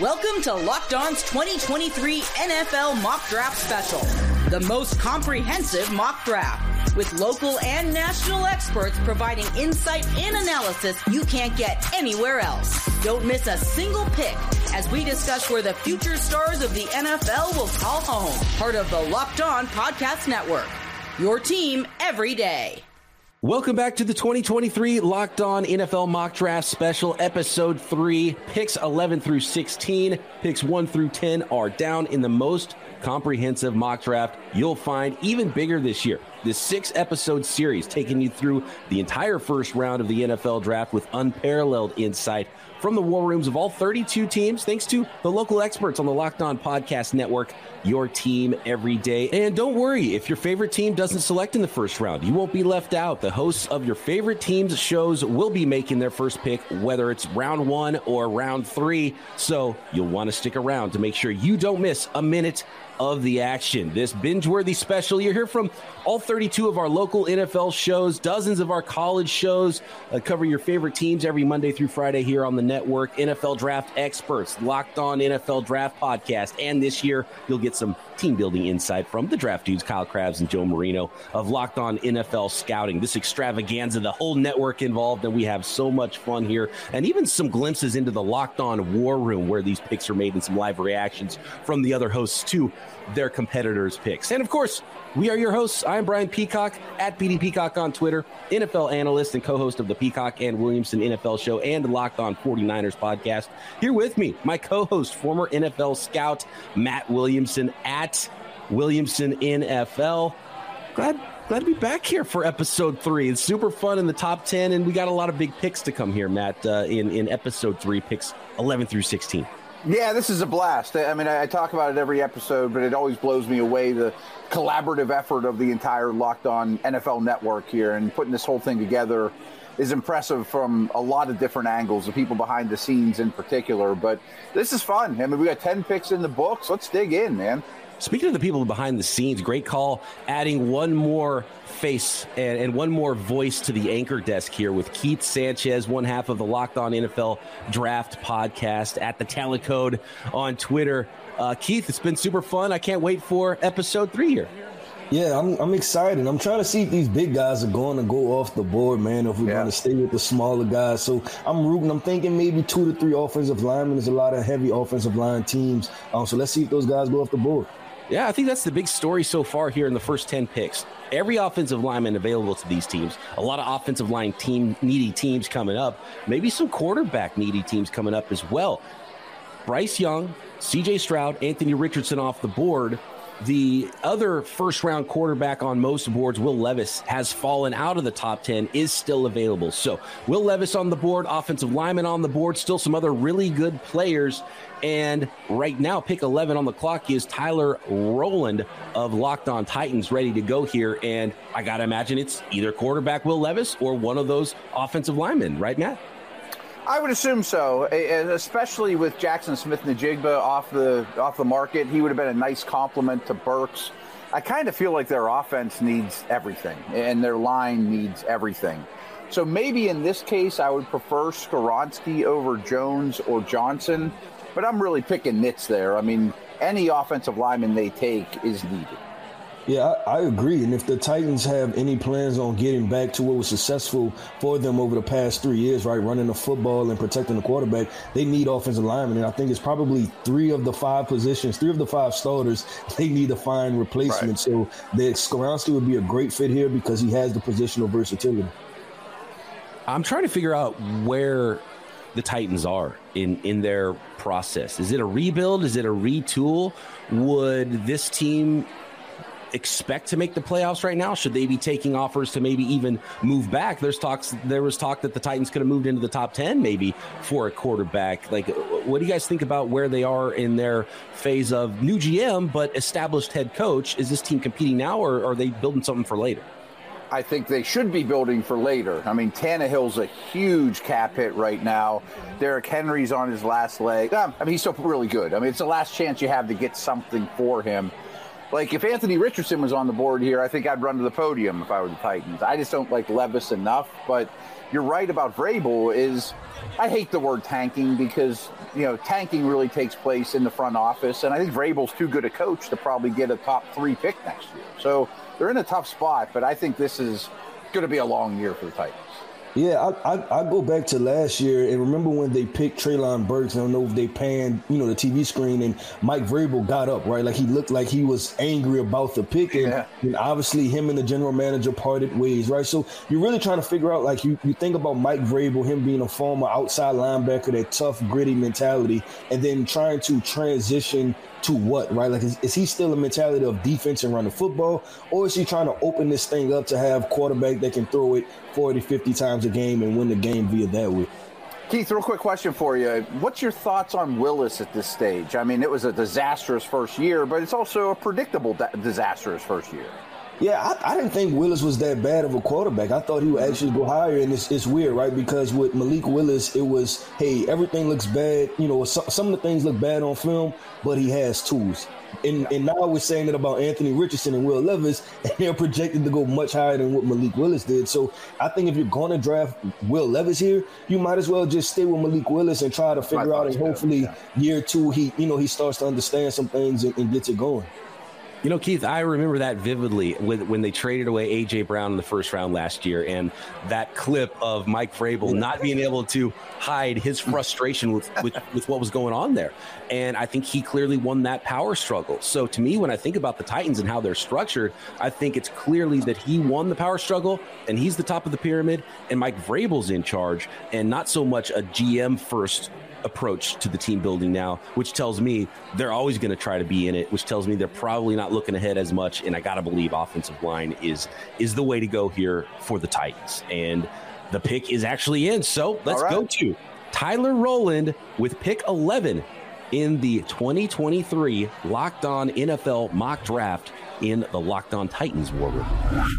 Welcome to Locked On's 2023 NFL Mock Draft Special, the most comprehensive mock draft, with local and national experts providing insight and analysis you can't get anywhere else. Don't miss a single pick as we discuss where the future stars of the NFL will call home. Part of the Locked On Podcast Network. Your team every day. Welcome back to the 2023 Locked On NFL Mock Draft Special, Episode 3. Picks 11 through 16, picks 1 through 10 are down in the most comprehensive mock draft you'll find, even bigger this year. This six episode series taking you through the entire first round of the NFL draft with unparalleled insight from the war rooms of all 32 teams, thanks to the local experts on the Locked On Podcast Network, your team every day. And don't worry, if your favorite team doesn't select in the first round, you won't be left out. The hosts of your favorite team's shows will be making their first pick, whether it's round one or round three. So you'll want to stick around to make sure you don't miss a minute of the action. This binge worthy special, you hear from all 32 of our local NFL shows, dozens of our college shows, uh, cover your favorite teams every Monday through Friday here on the network. NFL draft experts, locked on NFL draft podcast. And this year, you'll get some team building insight from the draft dudes, Kyle Crabbs and Joe Marino of Locked On NFL Scouting. This extravaganza, the whole network involved, and we have so much fun here. And even some glimpses into the Locked On War Room where these picks are made and some live reactions from the other hosts to their competitors' picks. And of course, we are your hosts. I'm Brian Peacock at PD Peacock on Twitter, NFL analyst and co host of the Peacock and Williamson NFL show and Locked On 49ers podcast. Here with me, my co host, former NFL scout Matt Williamson at Williamson NFL. Glad glad to be back here for episode three. It's super fun in the top 10, and we got a lot of big picks to come here, Matt, uh, in, in episode three, picks 11 through 16. Yeah, this is a blast. I mean, I talk about it every episode, but it always blows me away the collaborative effort of the entire Locked On NFL network here and putting this whole thing together is impressive from a lot of different angles, the people behind the scenes in particular. But this is fun. I mean, we got 10 picks in the books. Let's dig in, man. Speaking of the people behind the scenes, great call adding one more face and, and, one more voice to the anchor desk here with Keith Sanchez, one half of the Locked On NFL Draft podcast at the Talent Code on Twitter. Uh, Keith, it's been super fun. I can't wait for episode three here. Yeah, I'm, I'm excited. I'm trying to see if these big guys are going to go off the board, man, if we're yeah. going to stay with the smaller guys. So I'm rooting. I'm thinking maybe two to three offensive linemen. There's a lot of heavy offensive line teams. Um, so let's see if those guys go off the board. Yeah, I think that's the big story so far here in the first 10 picks. Every offensive lineman available to these teams, a lot of offensive line team needy teams coming up, maybe some quarterback needy teams coming up as well. Bryce Young, CJ Stroud, Anthony Richardson off the board. The other first round quarterback on most boards, Will Levis, has fallen out of the top 10, is still available. So, Will Levis on the board, offensive lineman on the board, still some other really good players. And right now, pick 11 on the clock is Tyler Rowland of Locked On Titans ready to go here. And I got to imagine it's either quarterback Will Levis or one of those offensive linemen, right, Matt? I would assume so, and especially with Jackson Smith-Njigba off the off the market. He would have been a nice complement to Burks. I kind of feel like their offense needs everything, and their line needs everything. So maybe in this case, I would prefer Skoronski over Jones or Johnson, but I'm really picking nits there. I mean, any offensive lineman they take is needed. Yeah, I, I, agree. And if the Titans have any plans on getting back to what was successful for them over the past three years, right, running the football and protecting the quarterback, they need offensive linemen. And I think it's probably three of the five positions, three of the five starters, they need to find replacements. Right. So that Skoronski would be a great fit here because he has the positional versatility. I'm trying to figure out where the Titans are in in their process. Is it a rebuild? Is it a retool? Would this team expect to make the playoffs right now? Should they be taking offers to maybe even move back? There's talks. There was talk that the Titans could have moved into the top ten maybe for a quarterback. Like, what do you guys think about where they are in their phase of new GM but established head coach? Is this team competing now, or are they building something for later? I think they should be building for later. I mean, Tannehill's a huge cap hit right now. Derrick Henry's on his last leg. Um, I mean, he's still really good. I mean, it's the last chance you have to get something for him. Like if Anthony Richardson was on the board here, I think I'd run to the podium if I were the Titans. I just don't like Levis enough. But you're right about Vrabel. Is I hate the word tanking because you know tanking really takes place in the front office, and I think Vrabel's too good a coach to probably get a top three pick next year. So they're in a tough spot. But I think this is going to be a long year for the Titans. Yeah, I, I, I go back to last year and remember when they picked Treylon Burks. I don't know if they panned, you know, the TV screen and Mike Vrabel got up right, like he looked like he was angry about the pick, and, yeah. and obviously him and the general manager parted ways, right? So you're really trying to figure out, like you you think about Mike Vrabel, him being a former outside linebacker, that tough, gritty mentality, and then trying to transition to what, right? Like, is, is, he still a mentality of defense and run the football, or is he trying to open this thing up to have quarterback that can throw it 40, 50 times a game and win the game via that way? Keith, real quick question for you. What's your thoughts on Willis at this stage? I mean, it was a disastrous first year, but it's also a predictable disastrous first year. Yeah, I, I, didn't think Willis was that bad of a quarterback. I thought he would actually go higher, and it's, it's weird, right? Because with Malik Willis, it was, hey, everything looks bad. You know, some, some of the things look bad on film, but he has tools. And, and now we're saying it about Anthony Richardson and Will Levis, and they're projected to go much higher than what Malik Willis did. So I think if you're going to draft Will Levis here, you might as well just stay with Malik Willis and try to figure out, and hopefully yeah. year two, he you know he starts to understand some things and, and gets it going. You know, Keith, I remember that vividly when, when they traded away A.J. Brown in the first round last year and that clip of Mike Vrabel not being able to hide his frustration with, with, with what was going on there. And I think he clearly won that power struggle. So to me, when I think about the Titans and how they're structured, I think it's clearly that he won the power struggle and he's the top of the pyramid and Mike Vrabel's in charge and not so much a GM first approach to the team building now, which tells me they're always going to try to be in it, which tells me they're probably not looking ahead as much. And I got to believe offensive line is is the way to go here for the Titans. And the pick is actually in. So let's right. go to Tyler Rowland with pick 11 in the 2023 Locked On NFL mock draft in the Locked On Titans war room.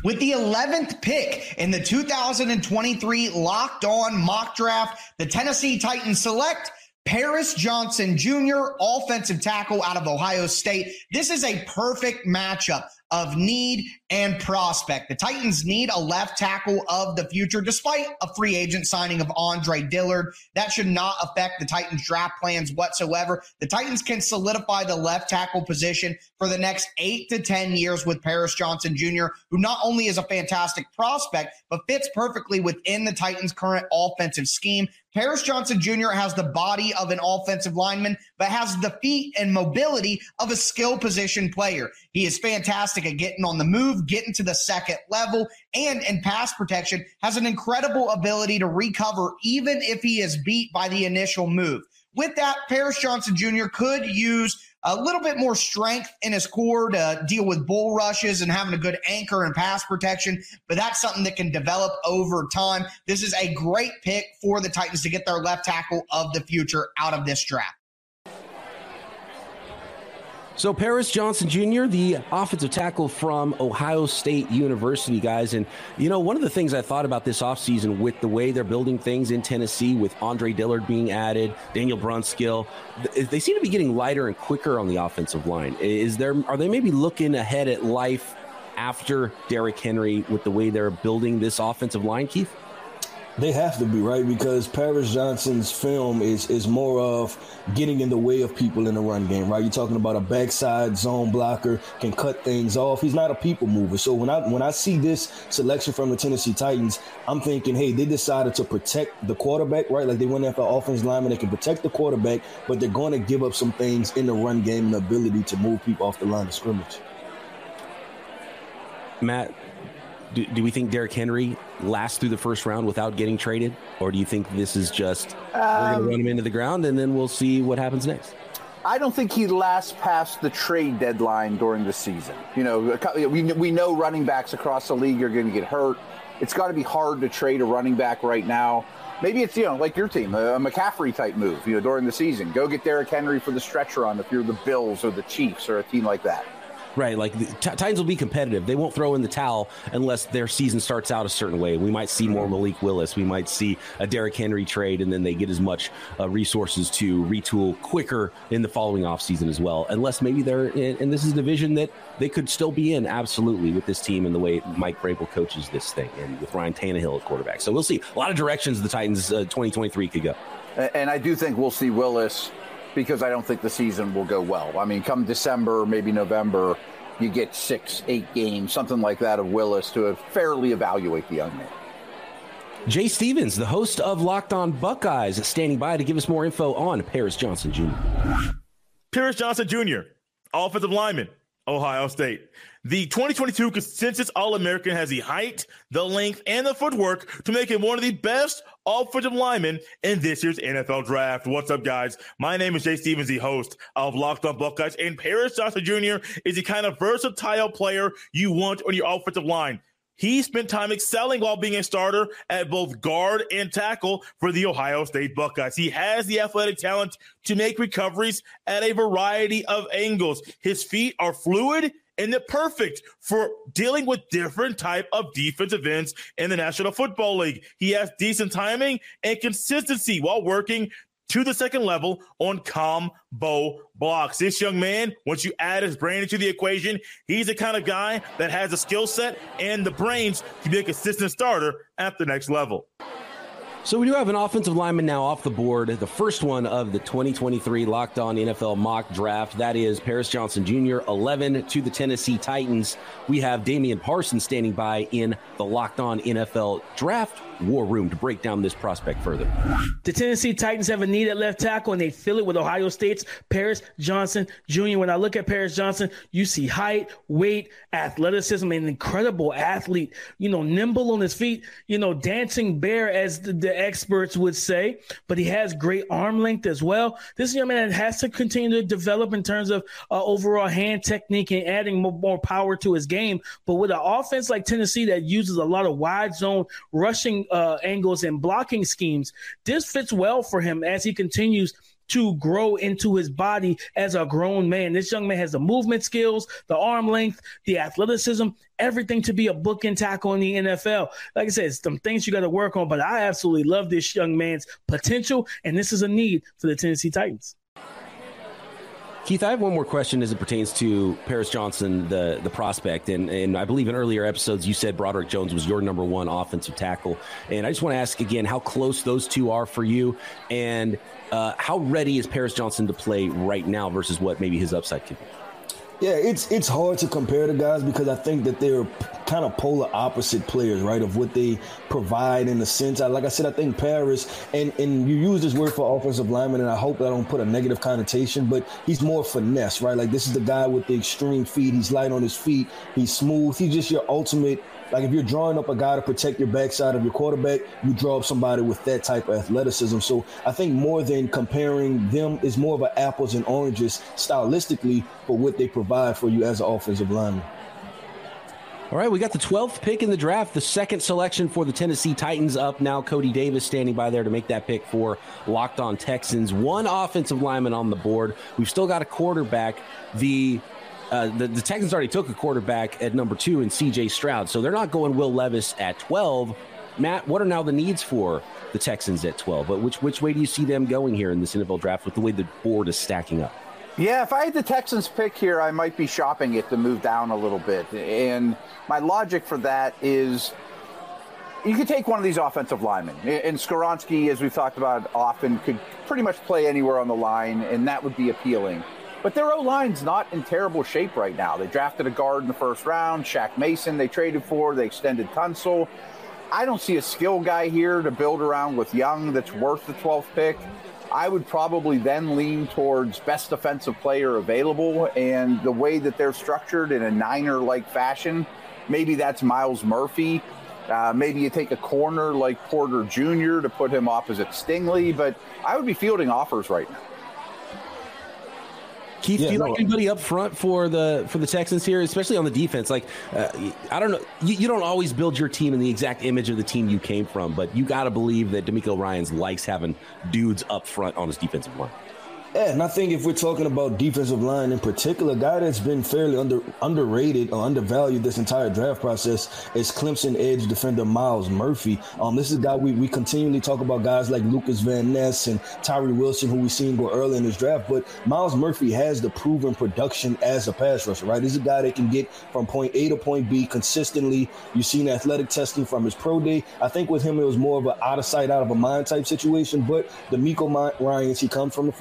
With the 11th pick in the 2023 Locked On mock draft, the Tennessee Titans select Paris Johnson Jr., offensive tackle out of Ohio State. This is a perfect matchup of need and prospect. The Titans need a left tackle of the future, despite a free agent signing of Andre Dillard. That should not affect the Titans draft plans whatsoever. The Titans can solidify the left tackle position for the next eight to 10 years with Paris Johnson Jr., who not only is a fantastic prospect, but fits perfectly within the Titans' current offensive scheme. Paris Johnson Jr. has the body of an offensive lineman, but has the feet and mobility of a skill position player. He is fantastic at getting on the move, getting to the second level, and in pass protection has an incredible ability to recover even if he is beat by the initial move. With that, Paris Johnson Jr. could use a little bit more strength in his core to deal with bull rushes and having a good anchor and pass protection, but that's something that can develop over time. This is a great pick for the Titans to get their left tackle of the future out of this draft. So, Paris Johnson Jr., the offensive tackle from Ohio State University, guys. And, you know, one of the things I thought about this offseason with the way they're building things in Tennessee, with Andre Dillard being added, Daniel Brunskill, they seem to be getting lighter and quicker on the offensive line. Is there, are they maybe looking ahead at life after Derrick Henry with the way they're building this offensive line, Keith? They have to be right because Paris Johnson's film is is more of getting in the way of people in the run game, right? You're talking about a backside zone blocker can cut things off. He's not a people mover. So when I when I see this selection from the Tennessee Titans, I'm thinking, hey, they decided to protect the quarterback, right? Like they went after offensive lineman, they can protect the quarterback, but they're going to give up some things in the run game and the ability to move people off the line of scrimmage. Matt, do, do we think Derrick Henry lasts through the first round without getting traded, or do you think this is just um, we're going to run him into the ground and then we'll see what happens next? I don't think he lasts past the trade deadline during the season. You know, we, we know running backs across the league are going to get hurt. It's got to be hard to trade a running back right now. Maybe it's, you know, like your team, a McCaffrey type move, you know, during the season. Go get Derrick Henry for the stretch run if you're the Bills or the Chiefs or a team like that. Right, like the t- Titans will be competitive. They won't throw in the towel unless their season starts out a certain way. We might see more Malik Willis. We might see a Derrick Henry trade, and then they get as much uh, resources to retool quicker in the following offseason as well. Unless maybe they're in, and this is a division that they could still be in absolutely with this team and the way Mike Vrabel coaches this thing, and with Ryan Tannehill at quarterback. So we'll see a lot of directions the Titans uh, 2023 could go. And I do think we'll see Willis because I don't think the season will go well. I mean, come December, maybe November, you get six, eight games, something like that of Willis to fairly evaluate the young man. Jay Stevens, the host of Locked On Buckeyes, standing by to give us more info on Paris Johnson Jr. Paris Johnson Jr., offensive lineman, Ohio State. The 2022 consensus All American has the height, the length, and the footwork to make him one of the best offensive linemen in this year's NFL draft. What's up, guys? My name is Jay Stevens, the host of Locked On Buckeyes, and Paris Johnson Jr. is the kind of versatile player you want on your offensive line. He spent time excelling while being a starter at both guard and tackle for the Ohio State Buckeyes. He has the athletic talent to make recoveries at a variety of angles. His feet are fluid and they're perfect for dealing with different type of defensive ends in the National Football League. He has decent timing and consistency while working to the second level on combo blocks. This young man, once you add his brain into the equation, he's the kind of guy that has the skill set and the brains to be a consistent starter at the next level. So we do have an offensive lineman now off the board. The first one of the 2023 Locked On NFL mock draft. That is Paris Johnson Jr. 11 to the Tennessee Titans. We have Damian Parsons standing by in the Locked On NFL draft war room to break down this prospect further. The Tennessee Titans have a need at left tackle, and they fill it with Ohio State's Paris Johnson Jr. When I look at Paris Johnson, you see height, weight, athleticism, an incredible athlete. You know, nimble on his feet. You know, dancing bear, as the, the experts would say. But he has great arm length as well. This young man has to continue to develop in terms of uh, overall hand technique and adding more, more power to his game. But with an offense like Tennessee that uses a lot of wide zone rushing uh, angles and blocking schemes. This fits well for him as he continues to grow into his body as a grown man. This young man has the movement skills, the arm length, the athleticism, everything to be a bookend tackle in the NFL. Like I said, some things you got to work on, but I absolutely love this young man's potential, and this is a need for the Tennessee Titans. Keith, I have one more question as it pertains to Paris Johnson, the the prospect, and and I believe in earlier episodes you said Broderick Jones was your number one offensive tackle, and I just want to ask again how close those two are for you, and uh, how ready is Paris Johnson to play right now versus what maybe his upside could be. Yeah, it's it's hard to compare the guys because I think that they're kind of polar opposite players, right? Of what they provide in a sense. I, like I said, I think Paris and and you use this word for offensive lineman, and I hope I don't put a negative connotation, but he's more finesse, right? Like this is the guy with the extreme feet. He's light on his feet. He's smooth. He's just your ultimate like if you're drawing up a guy to protect your backside of your quarterback, you draw up somebody with that type of athleticism. So I think more than comparing them is more of an apples and oranges stylistically for what they provide for you as an offensive lineman. All right, we got the 12th pick in the draft, the second selection for the Tennessee Titans up now. Cody Davis standing by there to make that pick for Locked On Texans. One offensive lineman on the board. We've still got a quarterback. The uh, the, the, Texans already took a quarterback at number two in CJ Stroud, so they're not going Will Levis at 12. Matt, what are now the needs for the Texans at 12? But which which way do you see them going here in this NFL draft with the way the board is stacking up? Yeah, if I had the Texans pick here, I might be shopping it to move down a little bit. And my logic for that is you could take one of these offensive linemen. And Skoronski, as we've talked about often, could pretty much play anywhere on the line, and that would be appealing. But their O line's not in terrible shape right now. They drafted a guard in the first round, Shaq Mason, they traded for, they extended Tunsil. I don't see a skill guy here to build around with Young that's worth the 12th pick. I would probably then lean towards best defensive player available. And the way that they're structured in a Niner like fashion, maybe that's Myles Murphy. Uh, maybe you take a corner like Porter Jr. to put him opposite Stingley, but I would be fielding offers right now. Keith, yeah, do you no, like anybody up front for the for the Texans here, especially on the defense? Like, uh, I don't know, you, you, don't always build your team in the exact image of the team you came from, but you got to believe that DeMeco Ryans likes having dudes up front on his defensive line. Yeah, and I think if we're talking about defensive line in particular, a guy that's been fairly under underrated or undervalued this entire draft process is Clemson edge defender Myles Murphy. Um, this is a guy we, we continually talk about guys like Lucas Van Ness and Tyree Wilson, who we've seen go early in this draft. But Myles Murphy has the proven production as a pass rusher, right? He's a guy that can get from point A to point B consistently. You've seen athletic testing from his pro day. I think with him, it was more of an out of sight, out of a mind type situation. But DeMeco Ryans, he comes from the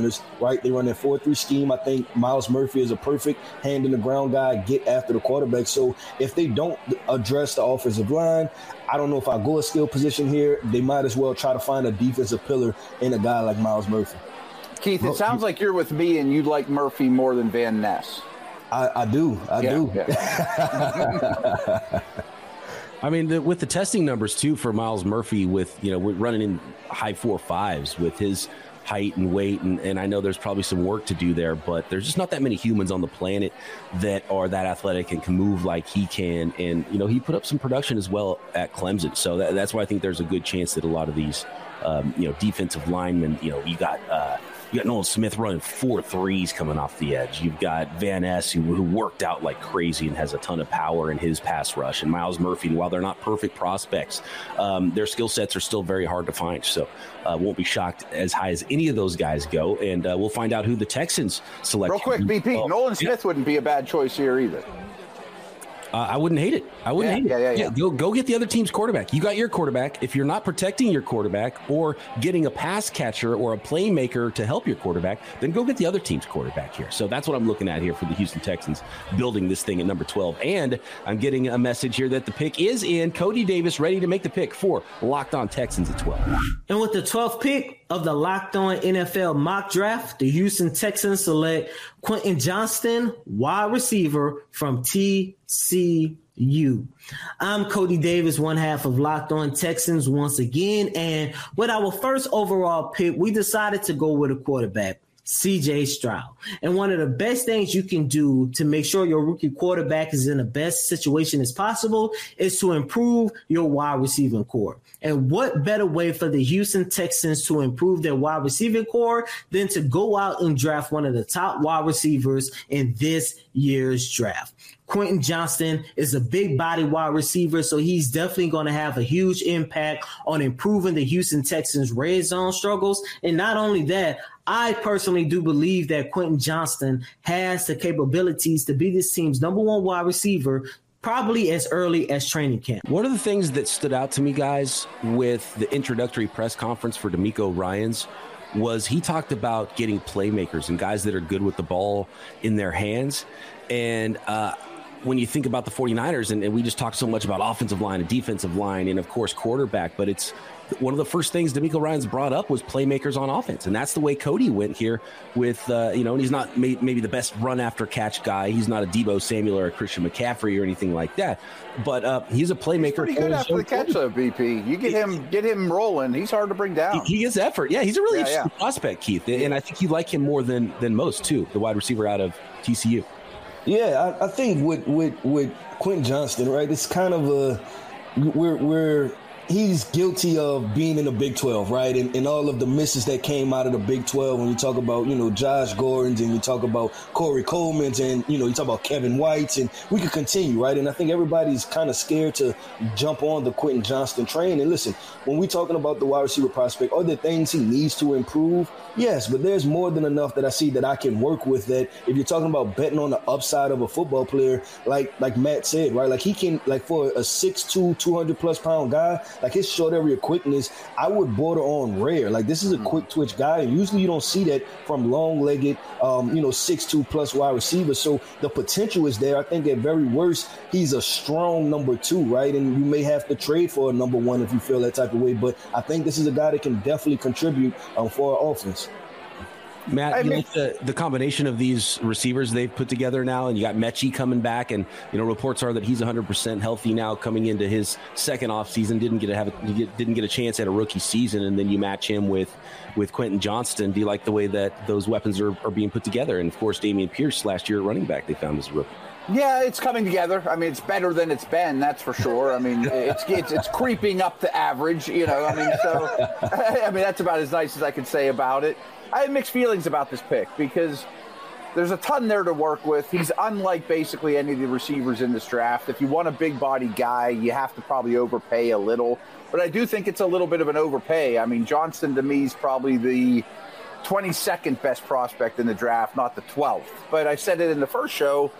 49ers, right? They run that 4 3 scheme. I think Myles Murphy is a perfect hand in the ground guy, get after the quarterback. So if they don't address the offensive line, I don't know if I go a skill position here. They might as well try to find a defensive pillar in a guy like Myles Murphy. Keith, it sounds like you're with me and you'd like Murphy more than Van Ness. I, I do. I yeah, do. Yeah. I mean, the, with the testing numbers too for Myles Murphy, with you know we're running in high four fives with his height and weight, and, and I know there's probably some work to do there, but there's just not that many humans on the planet that are that athletic and can move like he can. And you know, he put up some production as well at Clemson, so that, that's why I think there's a good chance that a lot of these, um, you know, defensive linemen, you know, you got. Uh, you got Nolan Smith running four threes coming off the edge. You've got Van Ness, who, who, worked out like crazy and has a ton of power in his pass rush, and Myles Murphy. And while they're not perfect prospects, um, their skill sets are still very hard to find. So, uh, won't be shocked as high as any of those guys go. And uh, we'll find out who the Texans select. Real quick, BP, oh, Nolan Smith yeah. wouldn't be a bad choice here either. Uh, I wouldn't hate it. I wouldn't yeah, hate it. Yeah, yeah, yeah. Go, go get the other team's quarterback. You got your quarterback. If you're not protecting your quarterback or getting a pass catcher or a playmaker to help your quarterback, then go get the other team's quarterback here. So that's what I'm looking at here for the Houston Texans building this thing at number 12. And I'm getting a message here that the pick is in. Cody Davis ready to make the pick for Locked On Texans at 12. And with the 12th pick of the Locked On NFL mock draft, the Houston Texans select Quentin Johnston, wide receiver from TCU. I'm Cody Davis, one half of Locked On Texans once again. And with our first overall pick, we decided to go with a quarterback. CJ Stroud. And one of the best things you can do to make sure your rookie quarterback is in the best situation as possible is to improve your wide receiving corps. And what better way for the Houston Texans to improve their wide receiving corps than to go out and draft one of the top wide receivers in this year's draft? Quentin Johnston is a big body wide receiver, so he's definitely going to have a huge impact on improving the Houston Texans' red zone struggles. And not only that, I personally do believe that Quentin Johnston has the capabilities to be this team's number one wide receiver probably as early as training camp. One of the things that stood out to me, guys, with the introductory press conference for DeMeco Ryans was he talked about getting playmakers and guys that are good with the ball in their hands. And uh, when you think about the 49ers, and, and, we just talked so much about offensive line and defensive line, and of course, quarterback, but it's one of the first things DeMeco Ryans brought up was playmakers on offense. And that's the way Cody went here with, uh, you know, and he's not may, maybe the best run after catch guy. He's not a Deebo Samuel or a Christian McCaffrey or anything like that. But uh, he's a playmaker. He's pretty good after the catch, though, BP. You get him, get him rolling. He's hard to bring down. He, he gets effort. Yeah, he's a really yeah, interesting yeah. prospect, Keith. And I think you like him more than than most too. The wide receiver out of TCU. Yeah, I, I think with with with Quentin Johnston, right? It's kind of a we're we're he's guilty of being in the Big 12, right? And, and, all of the misses that came out of the Big 12 when you talk about, you know, Josh Gordon's and you talk about Corey Coleman's and, you know, you talk about Kevin White's and we could continue, right? And I think everybody's kind of scared to jump on the Quentin Johnston train. And listen, when we're talking about the wide receiver prospect, are there things he needs to improve? Yes, but there's more than enough that I see that I can work with that if you're talking about betting on the upside of a football player, like like Matt said, right? Like he can like for a 6'2, 200 plus pound guy, like his short area quickness, I would border on rare. Like this is a mm. quick twitch guy, and usually you don't see that from long legged, um, you know, 6'2 plus wide receivers. So the potential is there. I think at very worst, he's a strong number two, right? And you may have to trade for a number one if you feel that type of way. But I think this is a guy that can definitely contribute um, for our offense. Matt, I mean, the, the combination of these receivers they've put together now, and you got Metchie coming back, and you know reports are that he's 100 percent healthy now, coming into his second off season. Didn't get to have a, didn't get a chance at a rookie season, and then you match him with with Quentin Johnston. Do you like the way that those weapons are, are being put together? And of course, Dameon Pierce last year running back they found as a rookie. Yeah, it's coming together. I mean, it's better than it's been, that's for sure. I mean, it's it's, it's creeping up to average. You know, I mean, so I mean that's about as nice as I can say about it. I have mixed feelings about this pick because there's a ton there to work with. He's unlike basically any of the receivers in this draft. If you want a big body guy, you have to probably overpay a little. But I do think it's a little bit of an overpay. I mean, Johnston to me is probably the 22nd best prospect in the draft, not the 12th. But I said it in the first show.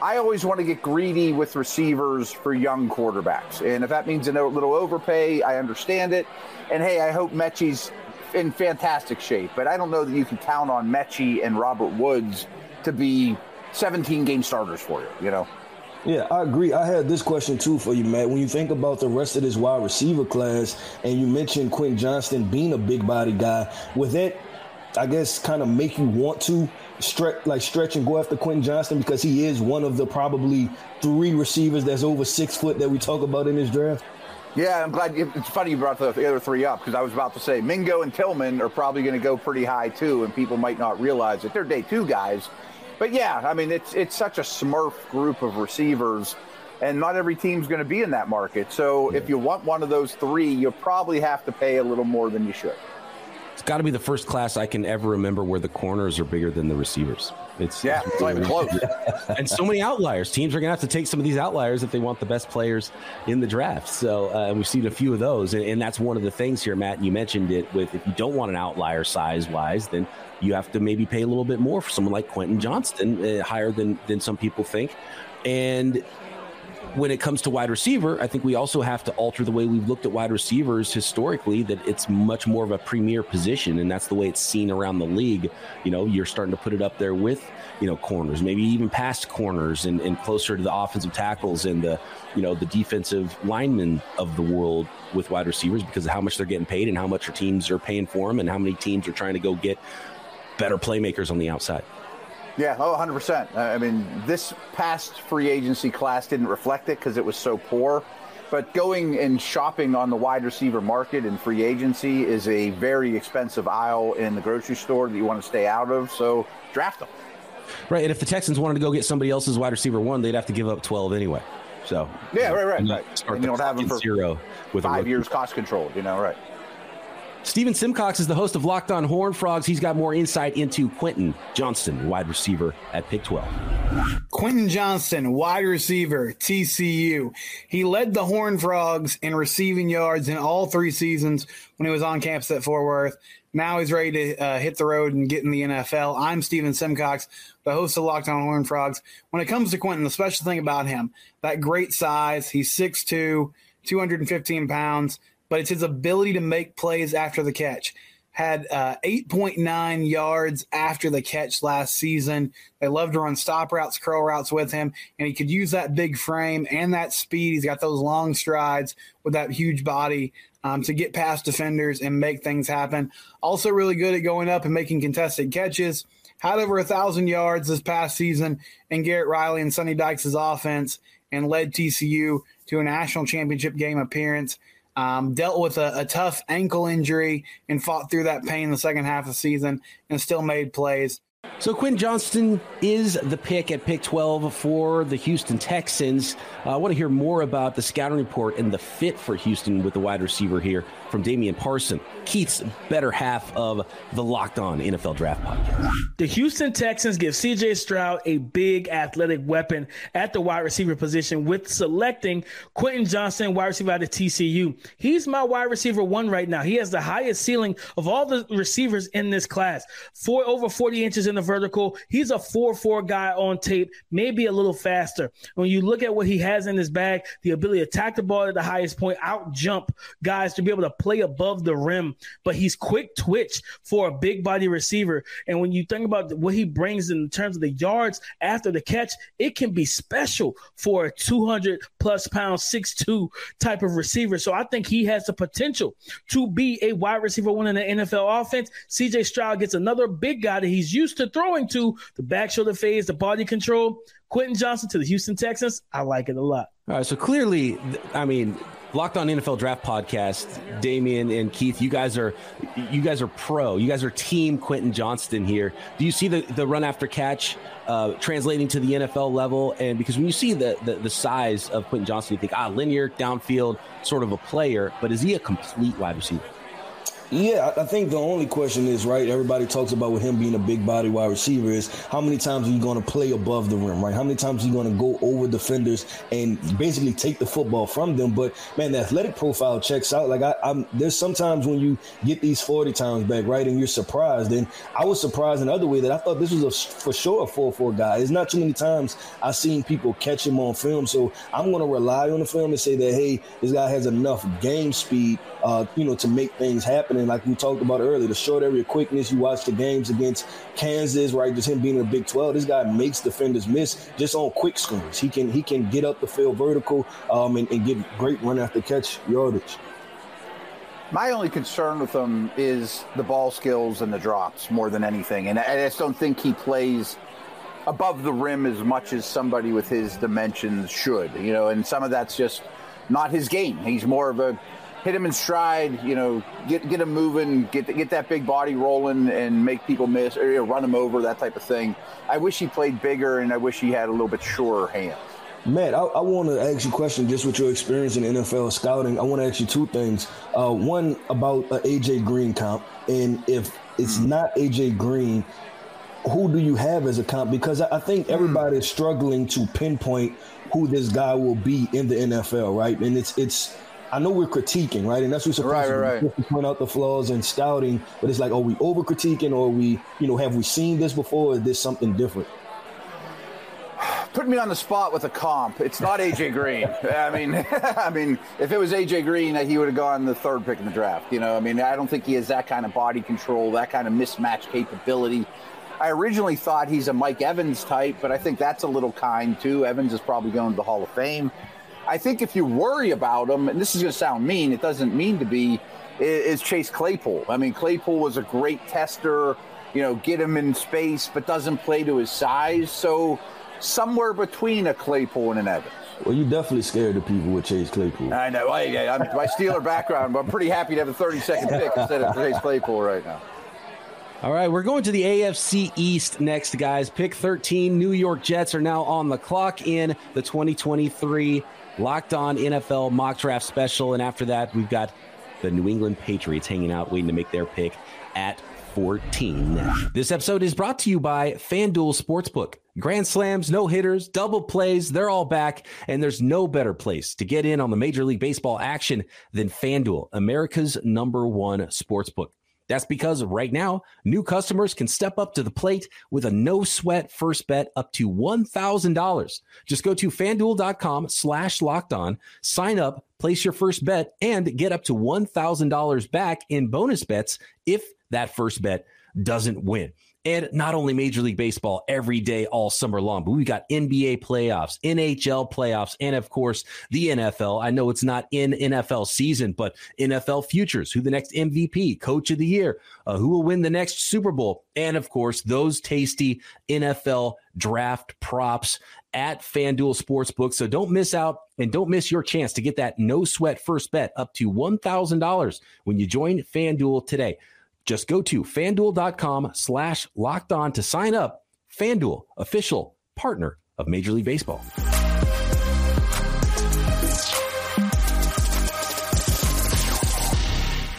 I always want to get greedy with receivers for young quarterbacks. And if that means a little overpay, I understand it. And hey, I hope Metchie's in fantastic shape, but I don't know that you can count on Metchie and Robert Woods to be 17 game starters for you, you know? Yeah, I agree. I had this question too for you, Matt. When you think about the rest of this wide receiver class, and you mentioned Quentin Johnston being a big body guy, would that, I guess, kind of make you want to stretch, like stretch and go after Quentin Johnston because he is one of the probably three receivers that's over six foot that we talk about in this draft? Yeah, I'm glad. It's funny you brought the, the other three up because I was about to say Mingo and Tillman are probably going to go pretty high too, and people might not realize that they're day two guys. But yeah, I mean, it's it's such a smurf group of receivers, and not every team's going to be in that market. So yeah. if you want one of those three, you'll probably have to pay a little more than you should. It's got to be the first class I can ever remember where the corners are bigger than the receivers. It's yeah, it's not even close. and so many outliers. Teams are going to have to take some of these outliers if they want the best players in the draft. So uh, we've seen a few of those, and, and, that's one of the things here, Matt. You mentioned it with if you don't want an outlier size wise, then you have to maybe pay a little bit more for someone like Quentin Johnston, uh, higher than than some people think. And when it comes to wide receiver, I think we also have to alter the way we've looked at wide receivers historically, that it's much more of a premier position. And that's the way it's seen around the league. You know, you're starting to put it up there with, you know, corners, maybe even past corners and, and closer to the offensive tackles and the, you know, the defensive linemen of the world with wide receivers because of how much they're getting paid and how much our teams are paying for them and how many teams are trying to go get better playmakers on the outside. Yeah, oh, 100%. I mean, this past free agency class didn't reflect it because it was so poor. But going and shopping on the wide receiver market in free agency is a very expensive aisle in the grocery store that you want to stay out of. So draft them. Right. And if the Texans wanted to go get somebody else's wide receiver one, they'd have to give up 12 anyway. So yeah, right, right, right. You don't have them for zero with five years cost control. You know, right. Stephen Simcox is the host of Locked On Horn Frogs. He's got more insight into Quentin Johnston, wide receiver at Pick 12. Quentin Johnston, wide receiver, TCU. He led the Horn Frogs in receiving yards in all three seasons when he was on campus at Fort Worth. Now he's ready to uh, hit the road and get in the NFL. I'm Stephen Simcox, the host of Locked On Horn Frogs. When it comes to Quentin, the special thing about him, that great size. He's 6'2", 215 pounds but it's his ability to make plays after the catch. Had uh, 8.9 yards after the catch last season. They love to run stop routes, curl routes with him, and he could use that big frame and that speed. He's got those long strides with that huge body um, to get past defenders and make things happen. Also, really good at going up and making contested catches. Had over a thousand yards this past season in Garrett Riley and Sonny Dykes' offense, and led TCU to a national championship game appearance. Um, dealt with a, a, tough ankle injury and fought through that pain in the second half of the season and still made plays. So Quinn Johnston is the pick at pick 12 for the Houston Texans. Uh, I want to hear more about the scouting report and the fit for Houston with the wide receiver here from Damian Parson, Keith's better half of the Locked On NFL Draft Podcast. The Houston Texans give CJ Stroud a big athletic weapon at the wide receiver position with selecting Quentin Johnston, wide receiver out of TCU. He's my wide receiver one right now. He has the highest ceiling of all the receivers in this class. Four over 40 inches in the vertical. He's a 4-4 guy on tape, maybe a little faster. When you look at what he has in his bag, the ability to attack the ball at the highest point, out jump guys to be able to play above the rim, but he's quick twitch for a big body receiver. And when you think about what he brings in terms of the yards after the catch, it can be special for a 200 plus pound, 6'2 type of receiver. So I think he has the potential to be a wide receiver one in the NFL offense. CJ Stroud gets another big guy that he's used to throwing to the back shoulder phase, the body control. Quentin Johnston to the Houston Texans. I like it a lot. All right, so clearly, I mean, Locked On NFL Draft Podcast, Damian and Keith, you guys are you guys are pro. You guys are team Quentin Johnston here. Do you see the, the run after catch uh, translating to the NFL level? And because when you see the, the, the size of Quentin Johnston, you think ah linear downfield sort of a player, but is he a complete wide receiver? Yeah, I think the only question is right. Everybody talks about with him being a big body wide receiver is how many times are you going to play above the rim, right? How many times are you going to go over defenders and basically take the football from them? But man, the athletic profile checks out. Like I, am there's sometimes when you get these 40 times back, right, and you're surprised. And I was surprised in other way that I thought this was a for sure a 4-4 guy. It's not too many times I've seen people catch him on film, so I'm going to rely on the film and say that hey, this guy has enough game speed, uh, you know, to make things happen and like we talked about earlier, the short area quickness. You watch the games against Kansas, right? Just him being in the Big 12. This guy makes defenders miss just on quick screens. He can he can get up the field vertical um, and, and get great run after catch yardage. My only concern with him is the ball skills and the drops more than anything. And I just don't think he plays above the rim as much as somebody with his dimensions should, you know, and some of that's just not his game. He's more of a hit him in stride, you know, get get him moving, get get that big body rolling, and make people miss or you know, run him over, that type of thing. I wish he played bigger, and I wish he had a little bit surer hands. Matt, I, I want to ask you a question just with your experience in NFL scouting. I want to ask you two things. Uh, one about uh, AJ Green comp, and if it's mm. not AJ Green, who do you have as a comp? Because I, I think hmm. everybody is struggling to pinpoint who this guy will be in the NFL, right? And it's it's I know we're critiquing, right? And that's what we're supposed right, to, right, right. to point out the flaws and scouting. But it's like, are we over critiquing or we, you know, have we seen this before? Or is this something different? Put me on the spot with a comp. It's not AJ Green. I mean, I mean, if it was AJ Green, he would have gone the third pick in the draft. You know, I mean, I don't think he has that kind of body control, that kind of mismatch capability. I originally thought he's a Mike Evans type, but I think that's a little kind too. Evans is probably going to the Hall of Fame. I think if you worry about him, and this is going to sound mean, it doesn't mean to be, is Chase Claypool. I mean, Claypool was a great tester, you know, get him in space, but doesn't play to his size. So somewhere between a Claypool and an Evans. Well, you definitely scared the people with Chase Claypool. I know. I, am my Steeler background, but I'm pretty happy to have a 30 second pick instead of Chase Claypool right now. All right, we're going to the AFC East next, guys. Pick 13. New York Jets are now on the clock in the 2023 Locked On NFL mock draft special. And after that, we've got the New England Patriots hanging out, waiting to make their pick at 14. This episode is brought to you by FanDuel Sportsbook. Grand slams, no hitters, double plays, they're all back. And there's no better place to get in on the Major League Baseball action than FanDuel, America's number one sportsbook. That's because right now, new customers can step up to the plate with a no sweat first bet up to $1,000. Just go to fanduel.com slash locked on, sign up, place your first bet, and get up to $1,000 back in bonus bets if that first bet doesn't win and not only Major League Baseball every day, all summer long, but we got NBA playoffs, NHL playoffs, and of course, the NFL. I know it's not in NFL season, but NFL futures, who the next MVP, coach of the year, uh, who will win the next Super Bowl, and of course, those tasty NFL draft props at FanDuel Sportsbook. So don't miss out and don't miss your chance to get that no sweat first bet up to $1,000 when you join FanDuel today. Just go to fanduel.com slash locked on to sign up. FanDuel, official partner of Major League Baseball.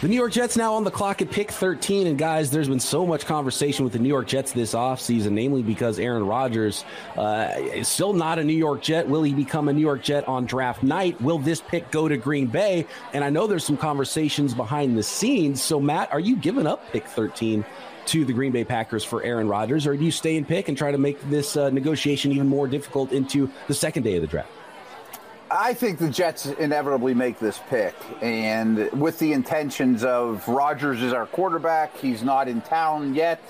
The New York Jets now on the clock at pick 13. And guys, there's been so much conversation with the New York Jets this offseason, namely because Aaron Rodgers uh, is still not a New York Jet. Will he become a New York Jet on draft night? Will this pick go to Green Bay? And I know there's some conversations behind the scenes. So, Matt, are you giving up pick 13 to the Green Bay Packers for Aaron Rodgers, or do you stay and pick and try to make this uh, negotiation even more difficult into the second day of the draft? I think the Jets inevitably make this pick, and with the intentions of Rodgers is our quarterback. He's not in town yet.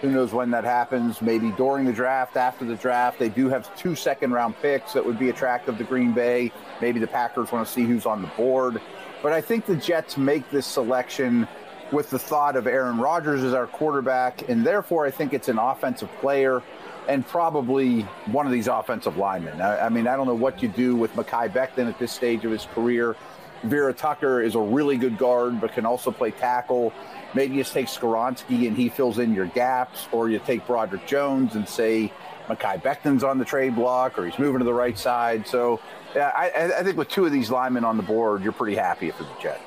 Who knows when that happens? Maybe during the draft, after the draft. They do have two second round picks that would be attractive to Green Bay. Maybe the Packers want to see who's on the board. But I think the Jets make this selection with the thought of Aaron Rodgers as our quarterback, and therefore I think it's an offensive player and probably one of these offensive linemen. I, I mean, I don't know what you do with Mekhi Becton at this stage of his career. Vera Tucker is a really good guard, but can also play tackle. Maybe you take Skoronski and he fills in your gaps, or you take Broderick Jones and say Mekhi Becton's on the trade block, or he's moving to the right side. So yeah, I, I think with two of these linemen on the board, you're pretty happy for the Jets.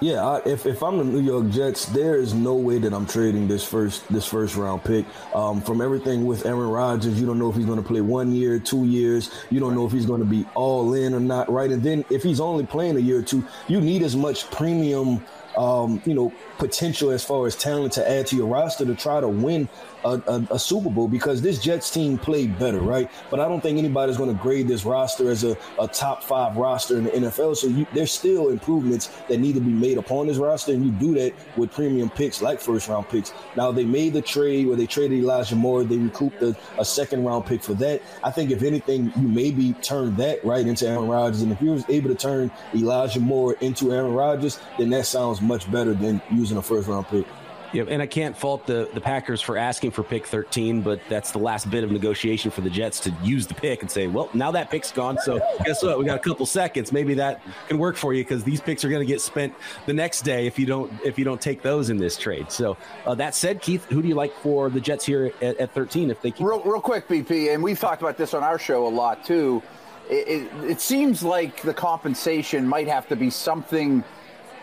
Yeah, I, if, if I'm the New York Jets, there is no way that I'm trading this first this first round pick. Um, from everything with Aaron Rodgers, you don't know if he's going to play one year, two years. You don't know if he's going to be all in or not, right? And then if he's only playing a year or two, you need as much premium um, you know, potential as far as talent to add to your roster to try to win a, a, a, Super Bowl because this Jets team played better, right? But I don't think anybody's going to grade this roster as a, a, top five roster in the NFL. So you, there's still improvements that need to be made upon this roster, and you do that with premium picks like first round picks. Now they made the trade where they traded Elijah Moore, they recouped a, a second round pick for that. I think if anything, you maybe turn that right into Aaron Rodgers, and if you was able to turn Elijah Moore into Aaron Rodgers, then that sounds much better than using a first round pick. Yeah, and I can't fault the, the Packers for asking for pick 13, but that's the last bit of negotiation for the Jets to use the pick and say, well, now that pick's gone. So guess what? We got a couple seconds. Maybe that can work for you because these picks are going to get spent the next day if you don't if you don't take those in this trade. So uh, that said, Keith, who do you like for the Jets here at, at 13 if they keep? Real, real quick, BP, and we've talked about this on our show a lot too. It, it, it seems like the compensation might have to be something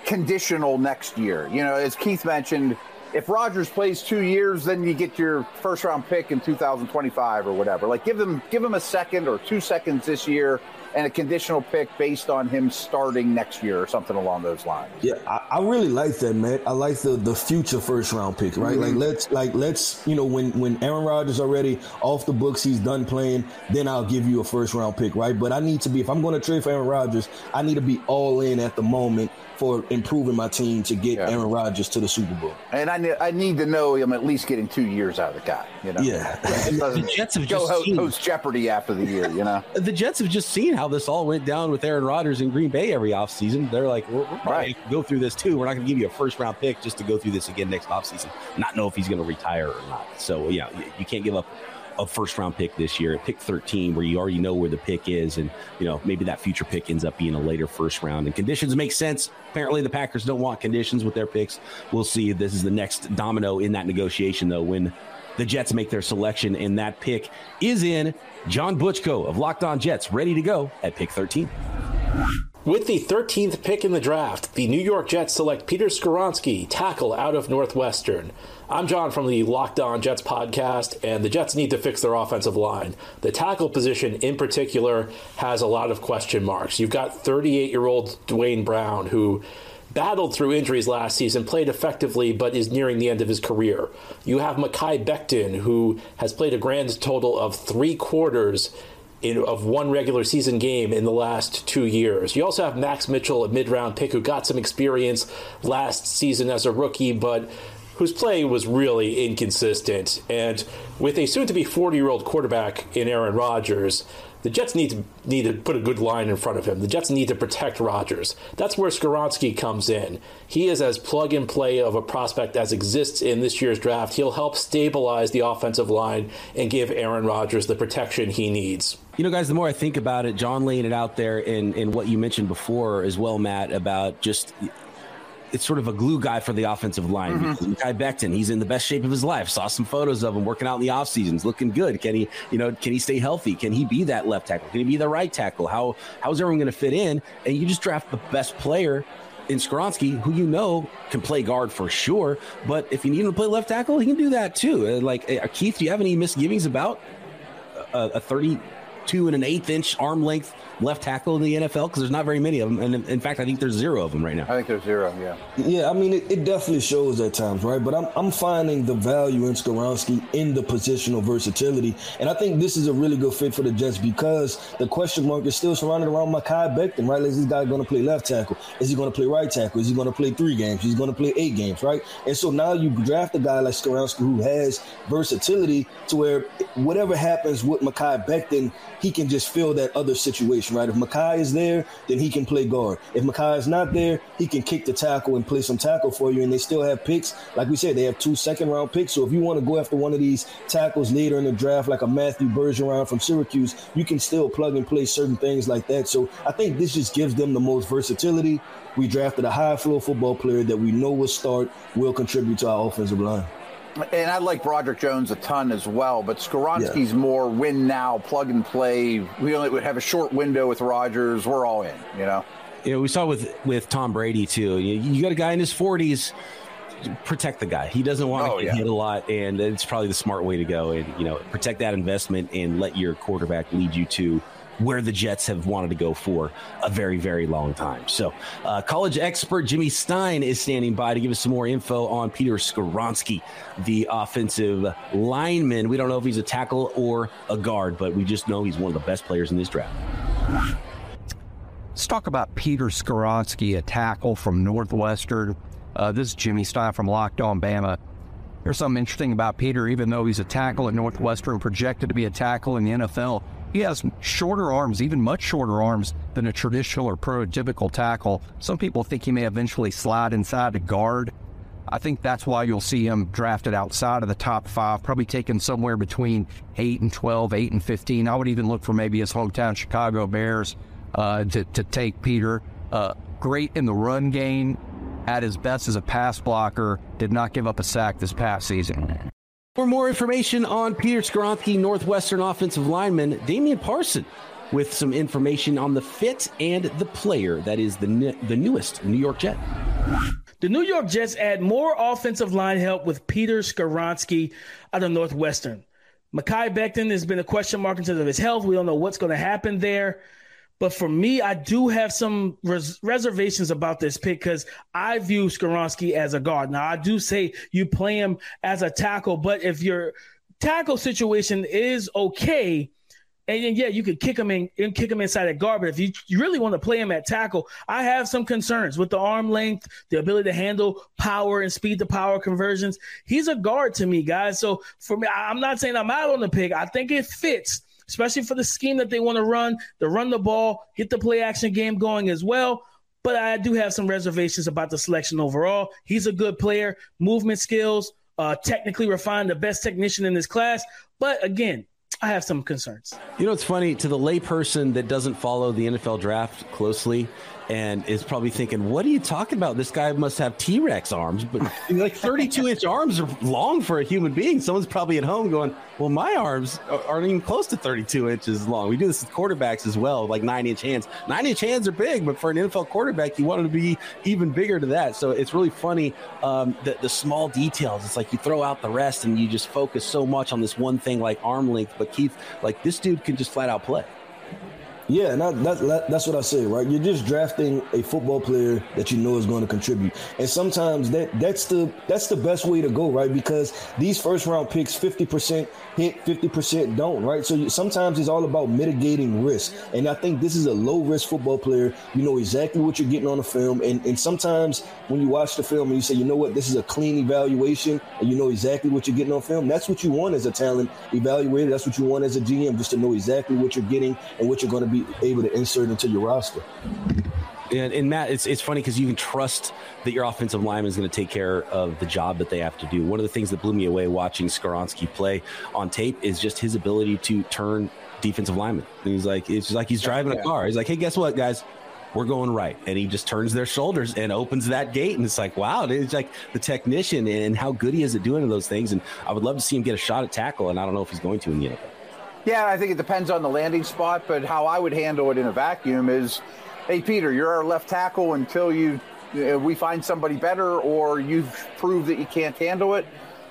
conditional next year. You know, as Keith mentioned if Rodgers plays two years, then you get your first round pick in 2025 or whatever. Like give them give them a second or two seconds this year and a conditional pick based on him starting next year or something along those lines. Yeah, I, I really like that, man. I like the the future first round pick, right? Mm-hmm. Like let's like let's you know when when Aaron Rodgers already off the books, he's done playing, then I'll give you a first round pick, right? But I need to be if I'm going to trade for Aaron Rodgers, I need to be all in at the moment for improving my team to get yeah. Aaron Rodgers to the Super Bowl. And I need, I need to know I'm at least getting two years out of the guy. You know, yeah. the Jets have just seen, host Jeopardy after the year. You know, the Jets have just seen how this all went down with Aaron Rodgers in Green Bay every offseason. They're like, we're, we're right. go through this too. We're not going to give you a first round pick just to go through this again next offseason. Not know if he's going to retire or not. So yeah, you can't give up a first round pick this year at pick 13 where you already know where the pick is and you know maybe that future pick ends up being a later first round and conditions make sense apparently the packers don't want conditions with their picks we'll see if this is the next domino in that negotiation though when the jets make their selection and that pick is in john butchko of locked on jets ready to go at pick 13 with the 13th pick in the draft, the New York Jets select Peter Skoronski, tackle out of Northwestern. I'm John from the Locked On Jets podcast, and the Jets need to fix their offensive line. The tackle position in particular has a lot of question marks. You've got 38 year old Duane Brown, who battled through injuries last season, played effectively, but is nearing the end of his career. You have Mekhi Becton, who has played a grand total of three quarters in, of one regular season game in the last two years. You also have Max Mitchell, a mid round pick who got some experience last season as a rookie, but whose play was really inconsistent. And with a soon to be 40 year old quarterback in Aaron Rodgers, the Jets need to need to put a good line in front of him. The Jets need to protect Rodgers. That's where Skoronski comes in. He is as plug and play of a prospect as exists in this year's draft. He'll help stabilize the offensive line and give Aaron Rodgers the protection he needs. You know, guys, the more I think about it, John laying it out there in, in what you mentioned before as well, Matt, about just it's sort of a glue guy for the offensive line. Mm-hmm. Mekhi Becton, he's in the best shape of his life. Saw some photos of him working out in the off seasons, looking good. Can he, you know, can he stay healthy? Can he be that left tackle? Can he be the right tackle? How how is everyone going to fit in? And you just draft the best player in Skoronski, who you know can play guard for sure. But if you need him to play left tackle, he can do that too. Uh, like uh, Keith, do you have any misgivings about a, a 32 and an eighth inch arm length left tackle in the NFL? Because there's not very many of them, and in fact, I think there's zero of them right now. I think there's zero. Yeah. Yeah, I mean, it, it definitely shows at times, right? But I'm I'm finding the value in Skoronski in the positional versatility, and I think this is a really good fit for the Jets because the question mark is still surrounded around Mekhi Becton, right? Like, is this guy going to play left tackle? Is he going to play right tackle? Is he going to play three games? He's going to play eight games, right? And so now you draft a guy like Skoronski who has versatility to where whatever happens with Mekhi Becton, he can just fill that other situation, right? If Mekhi is there, then he can play guard. If Mekhi is not there, he can kick the tackle and play some tackle for you. And they still have picks. Like we said, they have two second round picks. So if you want to go after one of these tackles later in the draft, like a Matthew Bergeron from Syracuse, you can still plug and play certain things like that. So I think this just gives them the most versatility. We drafted a high flow football player that we know will start, will contribute to our offensive line. And I like Broderick Jones a ton as well, but Skoronski's yeah. more win now, plug and play. We only would have a short window with Rodgers. We're all in, you know. You know, we saw with with Tom Brady too. You, you got a guy in his forties. Protect the guy. He doesn't want oh, to yeah. hit a lot, and it's probably the smart way to go. And you know, protect that investment and let your quarterback lead you to where the Jets have wanted to go for a very, very long time. So, uh, college expert Jimmy Stein is standing by to give us some more info on Peter Skoronski, the offensive lineman. We don't know if he's a tackle or a guard, but we just know he's one of the best players in this draft. Let's talk about Peter Skoronski, a tackle from Northwestern. Uh, this is Jimmy Stein from Locked On Bama. There's something interesting about Peter, even though he's a tackle at Northwestern, projected to be a tackle in the NFL he has shorter arms, even much shorter arms than a traditional or prototypical tackle. Some people think he may eventually slide inside to guard. I think that's why you'll see him drafted outside of the top five, probably taken somewhere between 8 and 12, 8 and 15. I would even look for maybe his hometown Chicago Bears uh, to, to take Peter. Uh, great in the run game, at his best as a pass blocker, did not give up a sack this past season. For more information on Peter Skoronski, Northwestern offensive lineman, Damian Parson, with some information on the fit and the player that is the, the newest New York Jet. The New York Jets add more offensive line help with Peter Skoronski out of Northwestern. Mekhi Becton has been a question mark in terms of his health. We don't know what's going to happen there. But for me, I do have some res- reservations about this pick because I view Skoronski as a guard. Now, I do say you play him as a tackle, but if your tackle situation is okay, and, and yeah, you could kick him in and kick him inside at guard. But if you, you really want to play him at tackle, I have some concerns with the arm length, the ability to handle power and speed to power conversions. He's a guard to me, guys. So for me, I'm not saying I'm out on the pick. I think it fits especially for the scheme that they want to run, to run the ball, get the play action game going as well. But I do have some reservations about the selection overall. He's a good player, movement skills, uh, technically refined, the best technician in this class. But again, I have some concerns. You know, it's funny to the layperson that doesn't follow the NFL draft closely and is probably thinking, "What are you talking about? This guy must have T Rex arms." But like 32 inch arms are long for a human being. Someone's probably at home going, "Well, my arms aren't even close to 32 inches long." We do this with quarterbacks as well, like nine inch hands. Nine inch hands are big, but for an NFL quarterback, you want them to be even bigger to that. So it's really funny um, the, the small details. It's like you throw out the rest and you just focus so much on this one thing, like arm length. But Keith, like this dude can just flat out play. Yeah, and that, that, that's what I say, right? You're just drafting a football player that you know is going to contribute, and sometimes that that's the that's the best way to go, right? Because these first round picks, fifty percent hit, fifty percent don't, right? So you, sometimes it's all about mitigating risk, and I think this is a low risk football player. You know exactly what you're getting on the film, and and sometimes when you watch the film and you say, you know what, this is a clean evaluation, and you know exactly what you're getting on film. That's what you want as a talent evaluator. That's what you want as a GM, just to know exactly what you're getting and what you're going to be be able to insert into your roster. And, and Matt, it's, it's funny because you can trust that your offensive lineman is going to take care of the job that they have to do. One of the things that blew me away watching Skoronski play on tape is just his ability to turn defensive linemen. And he's like, it's like he's driving a car. He's like, hey, guess what, guys? We're going right. And he just turns their shoulders and opens that gate. And it's like, wow, it's like the technician and how good he is at doing those things. And I would love to see him get a shot at tackle. And I don't know if he's going to in the NFL. Yeah, I think it depends on the landing spot, but how I would handle it in a vacuum is, hey Peter, you're our left tackle until you uh, we find somebody better or you've proved that you can't handle it.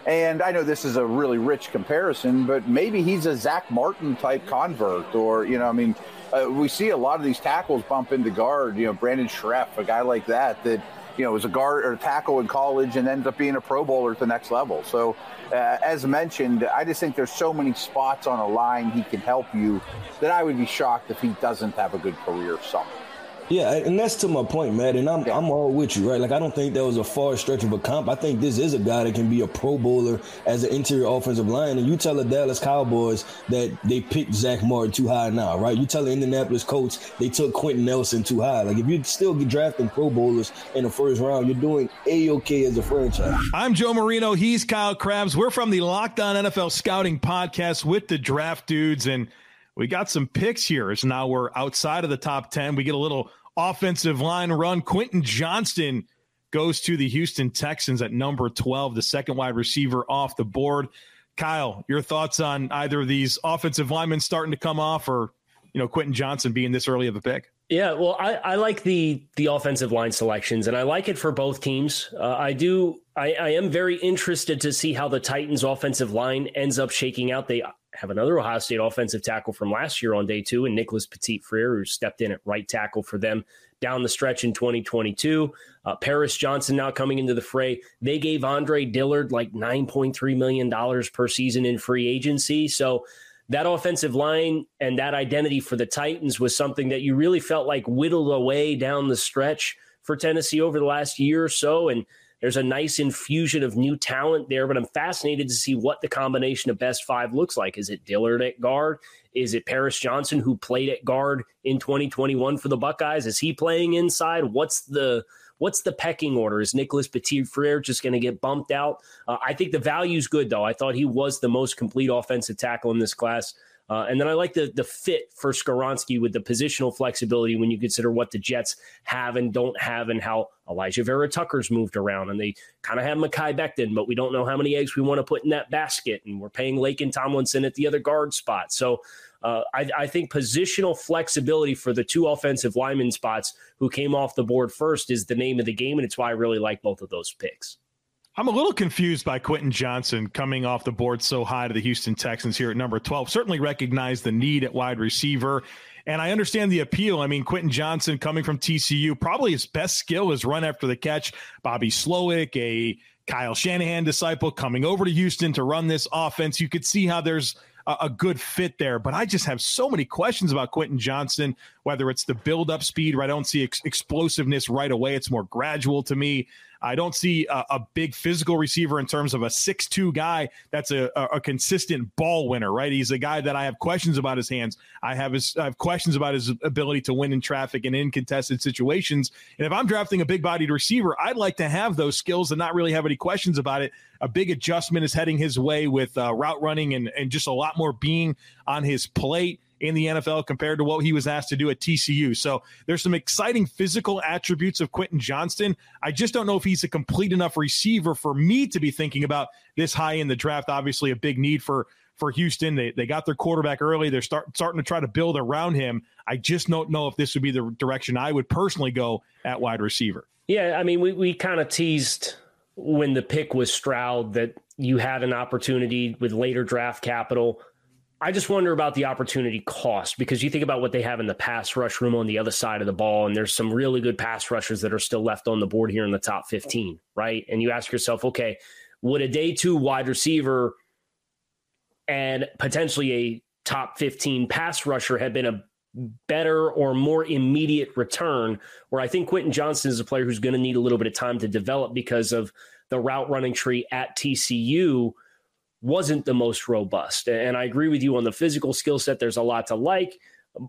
And I know this is a really rich comparison, but maybe he's a Zach Martin type convert, or you know, I mean, uh, we see a lot of these tackles bump into guard. You know, Brandon Scherff, a guy like that, that you know was a guard or a tackle in college and ends up being a Pro Bowler at the next level. So uh, as mentioned, I just think there's so many spots on a line he can help you that I would be shocked if he doesn't have a good career somewhere. Yeah, and that's to my point, Matt. And I'm yeah. I'm all with you, right? Like I don't think that was a far stretch of a comp. I think this is a guy that can be a Pro Bowler as an interior offensive line. And you tell the Dallas Cowboys that they picked Zach Martin too high now, right? You tell the Indianapolis coach they took Quenton Nelson too high. Like if you still get drafting Pro Bowlers in the first round, you're doing a okay as a franchise. I'm Joe Marino. He's Kyle Crabbs. We're from the Locked On NFL Scouting Podcast with the Draft Dudes and we got some picks here So now we're outside of the top 10. We get a little offensive line run. Quentin Johnston goes to the Houston Texans at number 12, the second wide receiver off the board. Kyle, your thoughts on either of these offensive linemen starting to come off or, you know, Quentin Johnston being this early of a pick? Yeah, well, I, I like the the offensive line selections, and I like it for both teams. Uh, I do. I, I am very interested to see how the Titans' offensive line ends up shaking out. They have another Ohio State offensive tackle from last year on day two, and Nicholas Petit Frere, who stepped in at right tackle for them down the stretch in 2022. Uh, Paris Johnson now coming into the fray. They gave Andre Dillard like $9.3 million per season in free agency. So that offensive line and that identity for the Titans was something that you really felt like whittled away down the stretch for Tennessee over the last year or so. And there's a nice infusion of new talent there, but I'm fascinated to see what the combination of best five looks like. Is it Dillard at guard? Is it Paris Johnson who played at guard in 2021 for the Buckeyes? Is he playing inside? What's the what's the pecking order? Is Nicholas Petit Frere just going to get bumped out? Uh, I think the value's good though. I thought he was the most complete offensive tackle in this class. Uh, and then I like the the fit for Skoronski with the positional flexibility when you consider what the Jets have and don't have, and how Alijah Vera Tucker's moved around, and they kind of have Mekhi Becton, but we don't know how many eggs we want to put in that basket, and we're paying Laken Tomlinson at the other guard spot. So uh, I, I, think positional flexibility for the two offensive lineman spots who came off the board first is the name of the game, and it's why I really like both of those picks. I'm a little confused by Quentin Johnston coming off the board so high to the Houston Texans here at number 12. Certainly recognize the need at wide receiver. And I understand the appeal. I mean, Quentin Johnston coming from TCU, probably his best skill is run after the catch. Bobby Slowik, a Kyle Shanahan disciple, coming over to Houston to run this offense. You could see how there's a, good fit there. But I just have so many questions about Quentin Johnston, whether it's the build up speed, where I don't see ex- explosiveness right away. It's more gradual to me. I don't see a, a big physical receiver in terms of a six-two guy that's a, a, a, consistent ball winner, right? He's a guy that I have questions about his hands. I have his I have questions about his ability to win in traffic and in contested situations. And if I'm drafting a big-bodied receiver, I'd like to have those skills and not really have any questions about it. A big adjustment is heading his way with uh, route running and, and just a lot more being on his plate in the NFL compared to what he was asked to do at TCU. So there's some exciting physical attributes of Quentin Johnston. I just don't know if he's a complete enough receiver for me to be thinking about this high in the draft. Obviously, a big need for for Houston. They they got their quarterback early. They're start, starting to try to build around him. I just don't know if this would be the direction I would personally go at wide receiver. Yeah, I mean, we we kind of teased when the pick was Stroud that you had an opportunity with later draft capital I just wonder about the opportunity cost because you think about what they have in the pass rush room on the other side of the ball, and there's some really good pass rushers that are still left on the board here in the top 15, right? And you ask yourself, okay, would a day two wide receiver and potentially a top 15 pass rusher have been a better or more immediate return? Where I think Quentin Johnston is a player who's going to need a little bit of time to develop because of the route running tree at TCU wasn't the most robust. And I agree with you on the physical skill set. There's a lot to like,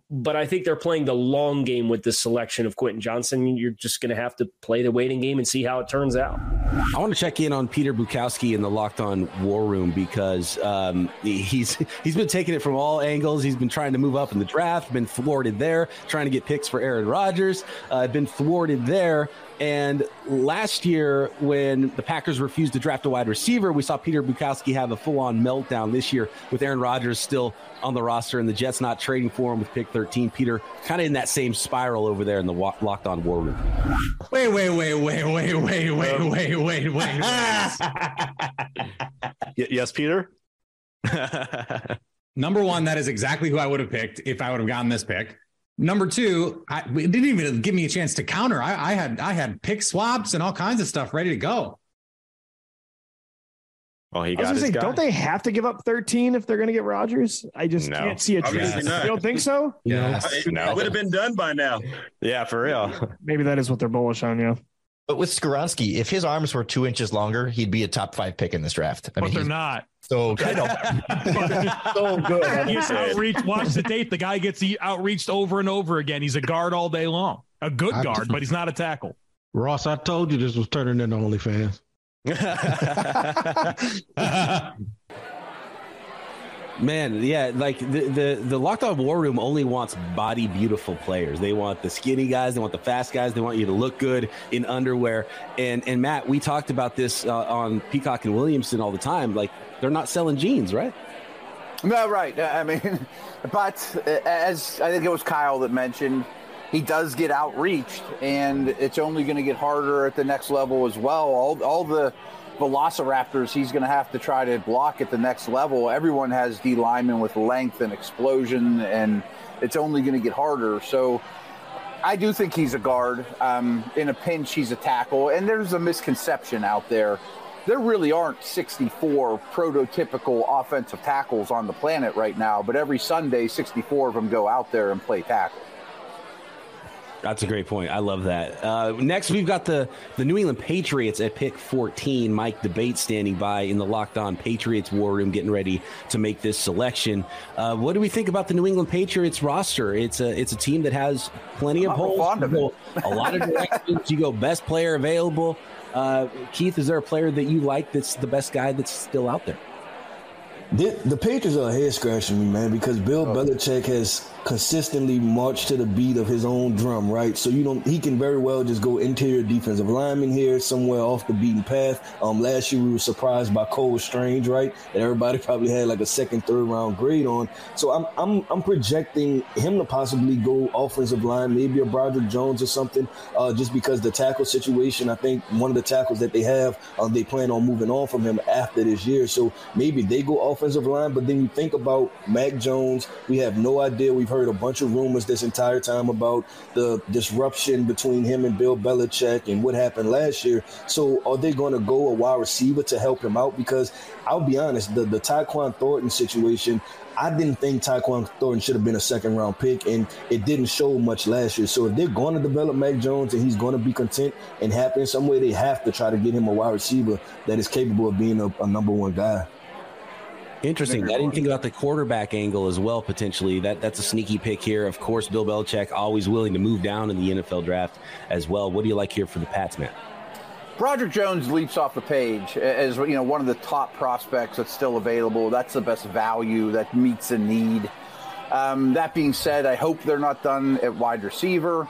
but I think they're playing the long game with this selection of Quentin Johnston. You're just going to have to play the waiting game and see how it turns out. I want to check in on Peter Bukowski in the Locked On War Room because um, he's he's been taking it from all angles. He's been trying to move up in the draft, been thwarted there, trying to get picks for Aaron Rodgers, uh, been thwarted there. And last year, when the Packers refused to draft a wide receiver, we saw Peter Bukowski have a full on meltdown this year with Aaron Rodgers still on the roster and the Jets not trading for him with pick 13. Peter kind of in that same spiral over there in the locked on war room. Wait, wait, wait, wait, wait, wait, wait, wait, wait, wait. yes, Peter? Number one, that is exactly who I would have picked if I would have gotten this pick. Number two, I, it didn't even give me a chance to counter. I, I had I had pick swaps and all kinds of stuff ready to go. Well, he I was got gonna his say, guy. don't they have to give up 13 if they're going to get Rodgers? I just No. can't see a trade. Obviously not. You don't think so? Yeah, it would have been done by now. Yeah, for real. Maybe that is what they're bullish on. Yeah. But with Skoronski, if his arms were two inches longer, he'd be a top five pick in this draft. I But mean, they're he's not. So I know. so good. He gets outreach. Watch the tape. The guy gets outreached over and over again. He's a guard all day long. A good guard, but he's not a tackle. Ross, I told you this was turning into OnlyFans. Man, yeah, like the, the the locked on war room only wants body beautiful players. They want the skinny guys, they want the fast guys, they want you to look good in underwear. And and Matt, we talked about this uh, on Peacock and Williamson all the time. Like they're not selling jeans, right? No, right. I mean, but uh, as I think it was Kyle that mentioned, he does get outreached, and it's only going to get harder at the next level as well. All, all the velociraptors he's going to have to try to block at the next level. Everyone has D linemen with length and explosion, and it's only going to get harder. So I do think he's a guard. Um, in a pinch, he's a tackle, and there's a misconception out there. There really aren't 64 prototypical offensive tackles on the planet right now, but every Sunday, 64 of them go out there and play tackle. That's a great point. I love that. Uh, next, we've got the the New England Patriots at pick 14. Mike D'Abate standing by in the Locked On Patriots war room, getting ready to make this selection. Uh, what do we think about the New England Patriots roster? It's a it's a team that has plenty of I'm holes. fond of You go a lot of directions. You go best player available. Uh, Keith, is there a player that you like that's the best guy that's still out there? The, the Patriots are head scratching me, man, because Bill Belichick has consistently march to the beat of his own drum, right? So you don't he can very well just go interior defensive lineman here, somewhere off the beaten path. Um, last year we were surprised by Cole Strange, right? That everybody probably had like a second, third round grade on. So I'm I'm I'm projecting him to possibly go offensive line, maybe a Broderick Jones or something, uh, just because the tackle situation. I think one of the tackles that they have, uh, they plan on moving on from him after this year. So maybe they go offensive line. But then you think about Mac Jones. We have no idea. We've heard a bunch of rumors this entire time about the disruption between him and Bill Belichick and what happened last year. So are they going to go a wide receiver to help him out? Because I'll be honest, the the Tyquan Thornton situation. I didn't think Tyquan Thornton should have been a second round pick, and it didn't show much last year. So if they're going to develop Mac Jones and he's going to be content and happy in some way, they have to try to get him a wide receiver that is capable of being a, a number one guy. Interesting. I didn't think about the quarterback angle as well. Potentially, that that's a sneaky pick here. Of course, Bill Belichick always willing to move down in the NFL draft as well. What do you like here for the Pats, man? Roger Jones leaps off the page as you know one of the top prospects that's still available. That's the best value that meets a need. Um, that being said, I hope they're not done at wide receiver.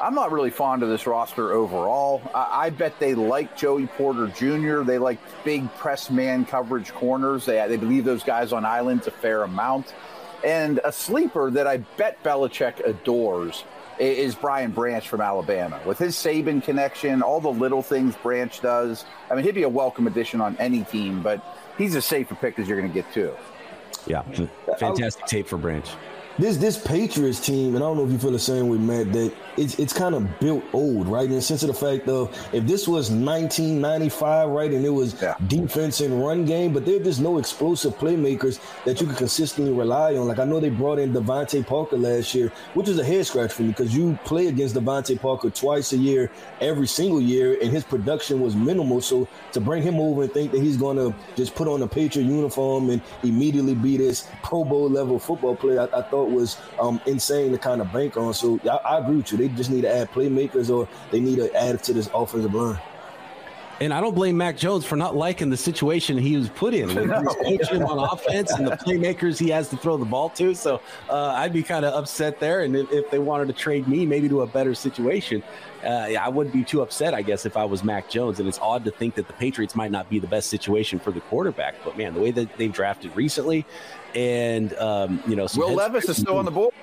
I'm not really fond of this roster overall. I, I bet they like Joey Porter Jr. They like big press man coverage corners. They they believe those guys on islands a fair amount. And a sleeper that I bet Belichick adores is Brian Branch from Alabama. With his Saban connection, all the little things Branch does, I mean, he'd be a welcome addition on any team, but he's as safe a pick as you're going to get, too. Yeah, uh, fantastic tape for Branch. This this Patriots team, and I don't know if you feel the same way, Matt, that it's it's kind of built old, right? In the sense of the fact of if this was 1995, right, and it was defense and run game, but there- just no explosive playmakers that you can consistently rely on. Like I know they brought in DeVante Parker last year, which is a head scratch for me because you play against DeVante Parker twice a year, every single year, and his production was minimal. So to bring him over and think that he's going to just put on a Patriot uniform and immediately be this Pro Bowl level football player, I, I thought was um, insane to kind of bank on. So I, I agree with you. They just need to add playmakers or they need to add to this offensive line. And I don't blame Mac Jones for not liking the situation he was put in. With No. his coaching on offense and the playmakers he has to throw the ball to. So uh, I'd be kind of upset there. And if, if they wanted to trade me maybe to a better situation, uh, I wouldn't be too upset, I guess, if I was Mac Jones. And it's odd to think that the Patriots might not be the best situation for the quarterback. But man, the way that they've drafted recently, and um, you know, some Will Levis is still on the board.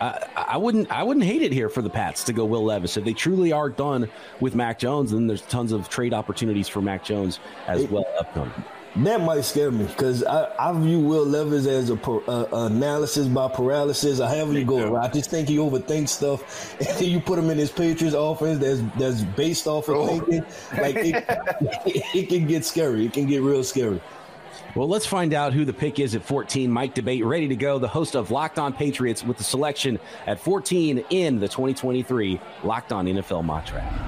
I, I wouldn't I wouldn't hate it here for the Pats to go Will Levis if they truly are done with Mac Jones. Then there's tons of trade opportunities for Mac Jones as well upcoming. That might scare me because I, I view Will Levis as a analysis by paralysis I have you go. I just think he overthinks stuff, and then you put him in his Patriots offense that's that's based off of oh. thinking. Like it, it, it can get scary. It can get real scary. Well, let's find out who the pick is at 14. Mike D'Abate, ready to go, the host of Locked On Patriots with the selection at 14 in the 2023 Locked On NFL Mock Draft.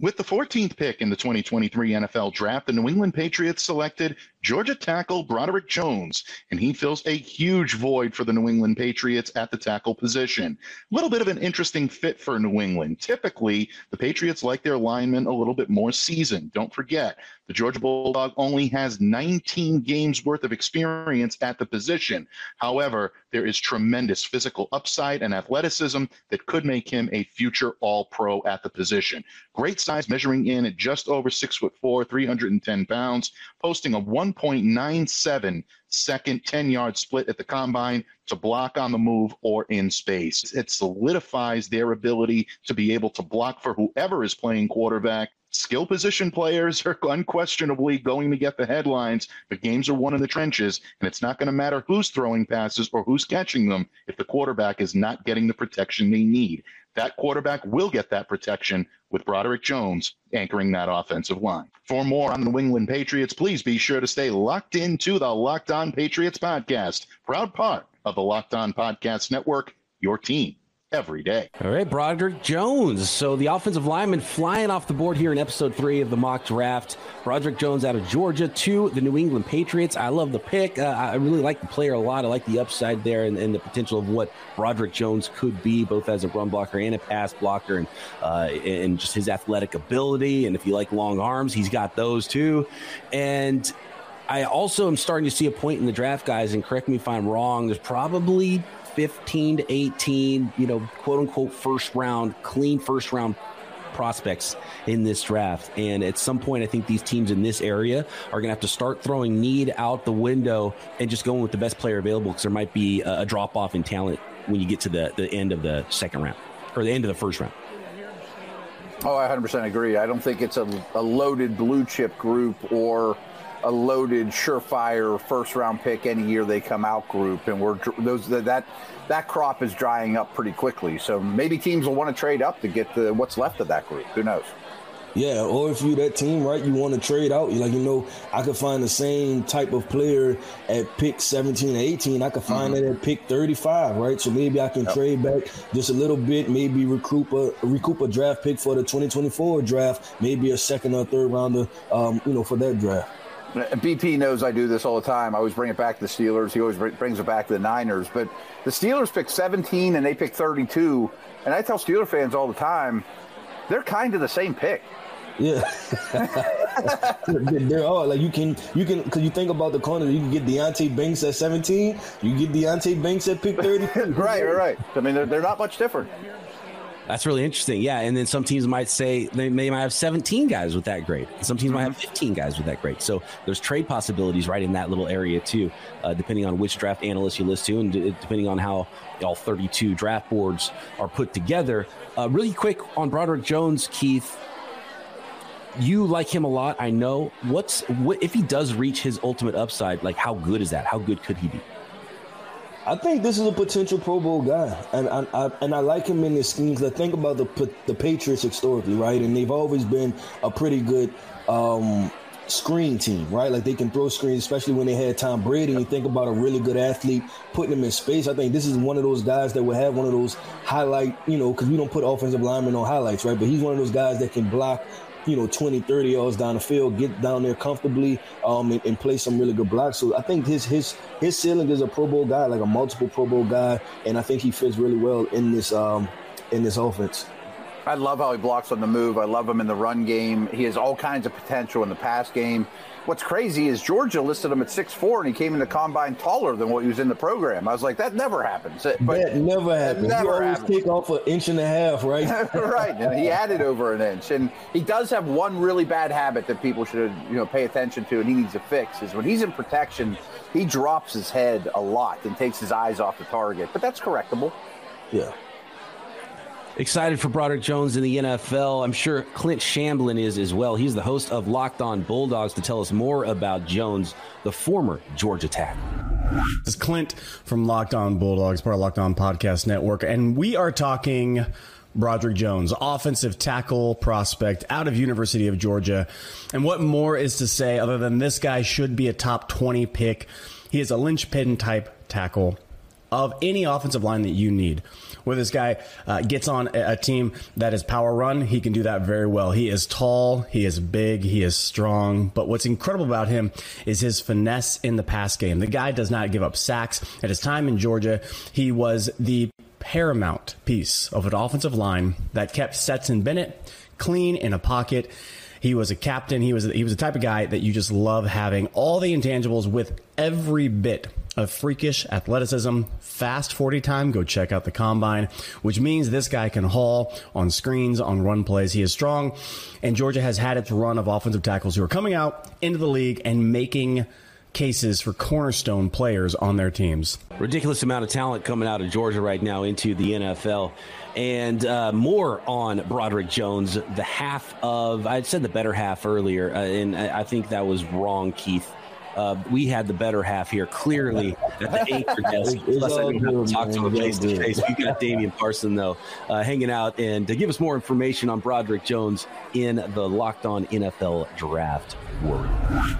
With the 14th pick in the 2023 NFL Draft, the New England Patriots selected Georgia tackle Broderick Jones, and he fills a huge void for the New England Patriots at the tackle position. A little bit of an interesting fit for New England. Typically, the Patriots like their linemen a little bit more seasoned. Don't forget, the Georgia Bulldog only has 19 games worth of experience at the position. However, there is tremendous physical upside and athleticism that could make him a future all pro at the position. Great size, measuring in at just over six foot four, 310 pounds, posting a 1.97 second 10 yard split at the combine to block on the move or in space. It solidifies their ability to be able to block for whoever is playing quarterback skill position players are unquestionably going to get the headlines, but games are won in the trenches, and it's not going to matter who's throwing passes or who's catching them if the quarterback is not getting the protection they need. That quarterback will get that protection with Broderick Jones anchoring that offensive line. For more on the New England Patriots, please be sure to stay locked into the Locked On Patriots podcast, proud part of the Locked On Podcast Network, your team every day. All right, Broderick Jones. So the offensive lineman flying off the board here in episode three of the mock draft. Broderick Jones out of Georgia to the New England Patriots. I love the pick. Uh, I really like the player a lot. I like the upside there and, and, the potential of what Broderick Jones could be, both as a run blocker and a pass blocker, and uh, and just his athletic ability. And if you like long arms, he's got those too. And I also am starting to see a point in the draft, guys, and correct me if I'm wrong. There's probably 15 to 18, you know, quote unquote first round, clean first round prospects in this draft. And at some point, I think these teams in this area are going to have to start throwing need out the window and just going with the best player available because there might be a, drop off in talent when you get to the, the end of the second round or the end of the first round. Oh, I 100% agree. I don't think it's a, a loaded blue chip group or a loaded, surefire first round pick any year they come out group, and we're those that that crop is drying up pretty quickly. So maybe teams will want to trade up to get the what's left of that group. Who knows? Yeah, or if you're that team, right, you want to trade out. You like, you know, I could find the same type of player at pick 17 or 18. I could find mm-hmm. it at pick 35, right? So maybe I can yep. trade back just a little bit, maybe recoup a recoup a draft pick for the 2024 draft, maybe a second or third rounder, um, you know, for that draft. BP knows I do this all the time. I always bring it back to the Steelers. He always brings it back to the Niners. But the Steelers pick 17 and they pick 32. And I tell Steeler fans all the time, they're kind of the same pick. Yeah, they're all like you can you can because you think about the corner you can get Deonte Banks at 17, you get Deonte Banks at pick 30. right, right, right. I mean they're, they're not much different. That's really interesting. Yeah. And then some teams might say they, they might have 17 guys with that grade. Some teams might have 15 guys with that grade. So there's trade possibilities right in that little area, too, uh, depending on which draft analyst you listen to and d- depending on how all 32 draft boards are put together. Uh, really quick on Broderick Jones, Keith. You like him a lot, I know. What's what if he does reach his ultimate upside? Like, how good is that? How good could he be? I think this is a potential Pro Bowl guy, and I, I and I like him in this scheme because I think about the the Patriots historically, right? And they've always been a pretty good um, screen team, right? Like they can throw screens, especially when they had Tom Brady. And you think about a really good athlete putting him in space. I think this is one of those guys that will have one of those highlight, you know, because we don't put offensive linemen on highlights, right? But he's one of those guys that can block you know, 20, 30 yards down the field, get down there comfortably, um, and, and, play some really good blocks. So I think his his his ceiling is a Pro Bowl guy, like a multiple Pro Bowl guy, and I think he fits really well in this um in this offense. I love how he blocks on the move. I love him in the run game. He has all kinds of potential in the pass game. What's crazy is Georgia listed him at six four, and he came in the combine taller than what he was in the program. I was like, that never happens. But that never happens. Never you always happens. take off an inch and a half, right? right. And he added over an inch, and he does have one really bad habit that people should you know pay attention to, and he needs to fix. Is when he's in protection, he drops his head a lot and takes his eyes off the target. But that's correctable. Yeah. Excited for Broderick Jones in the NFL. I'm sure Clint Shamblin is as well. He's the host of Locked On Bulldogs to tell us more about Jones, the former Georgia tackle. This is Clint from Locked On Bulldogs, part of Locked On Podcast Network, and we are talking Broderick Jones, offensive tackle prospect out of University of Georgia. And what more is to say other than this guy should be a top 20 pick? He is a linchpin type tackle of any offensive line that you need. Where this guy uh, gets on a, team that is power run, he can do that very well. He is tall, he is big, he is strong. But what's incredible about him is his finesse in the pass game. The guy does not give up sacks. At his time in Georgia, he was the paramount piece of an offensive line that kept Stetson Bennett clean in a pocket. He was a captain. He was he was the type of guy that you just love having all the intangibles with every bit of freakish athleticism, fast 40 time. Go check out the combine, which means this guy can haul on screens, on run plays. He is strong, and Georgia has had its run of offensive tackles who are coming out into the league and making cases for cornerstone players on their teams. Ridiculous amount of talent coming out of Georgia right now into the NFL. And uh, more on Broderick Jones, the half of, I said the better half earlier, uh, and I think that was wrong, Keith. Uh, we had the better half here, clearly at the anchor desk. Plus, I didn't have to talk to him face to face. We got Damian Parson though, uh, hanging out, and to give us more information on Broderick Jones in the Locked On NFL Draft War.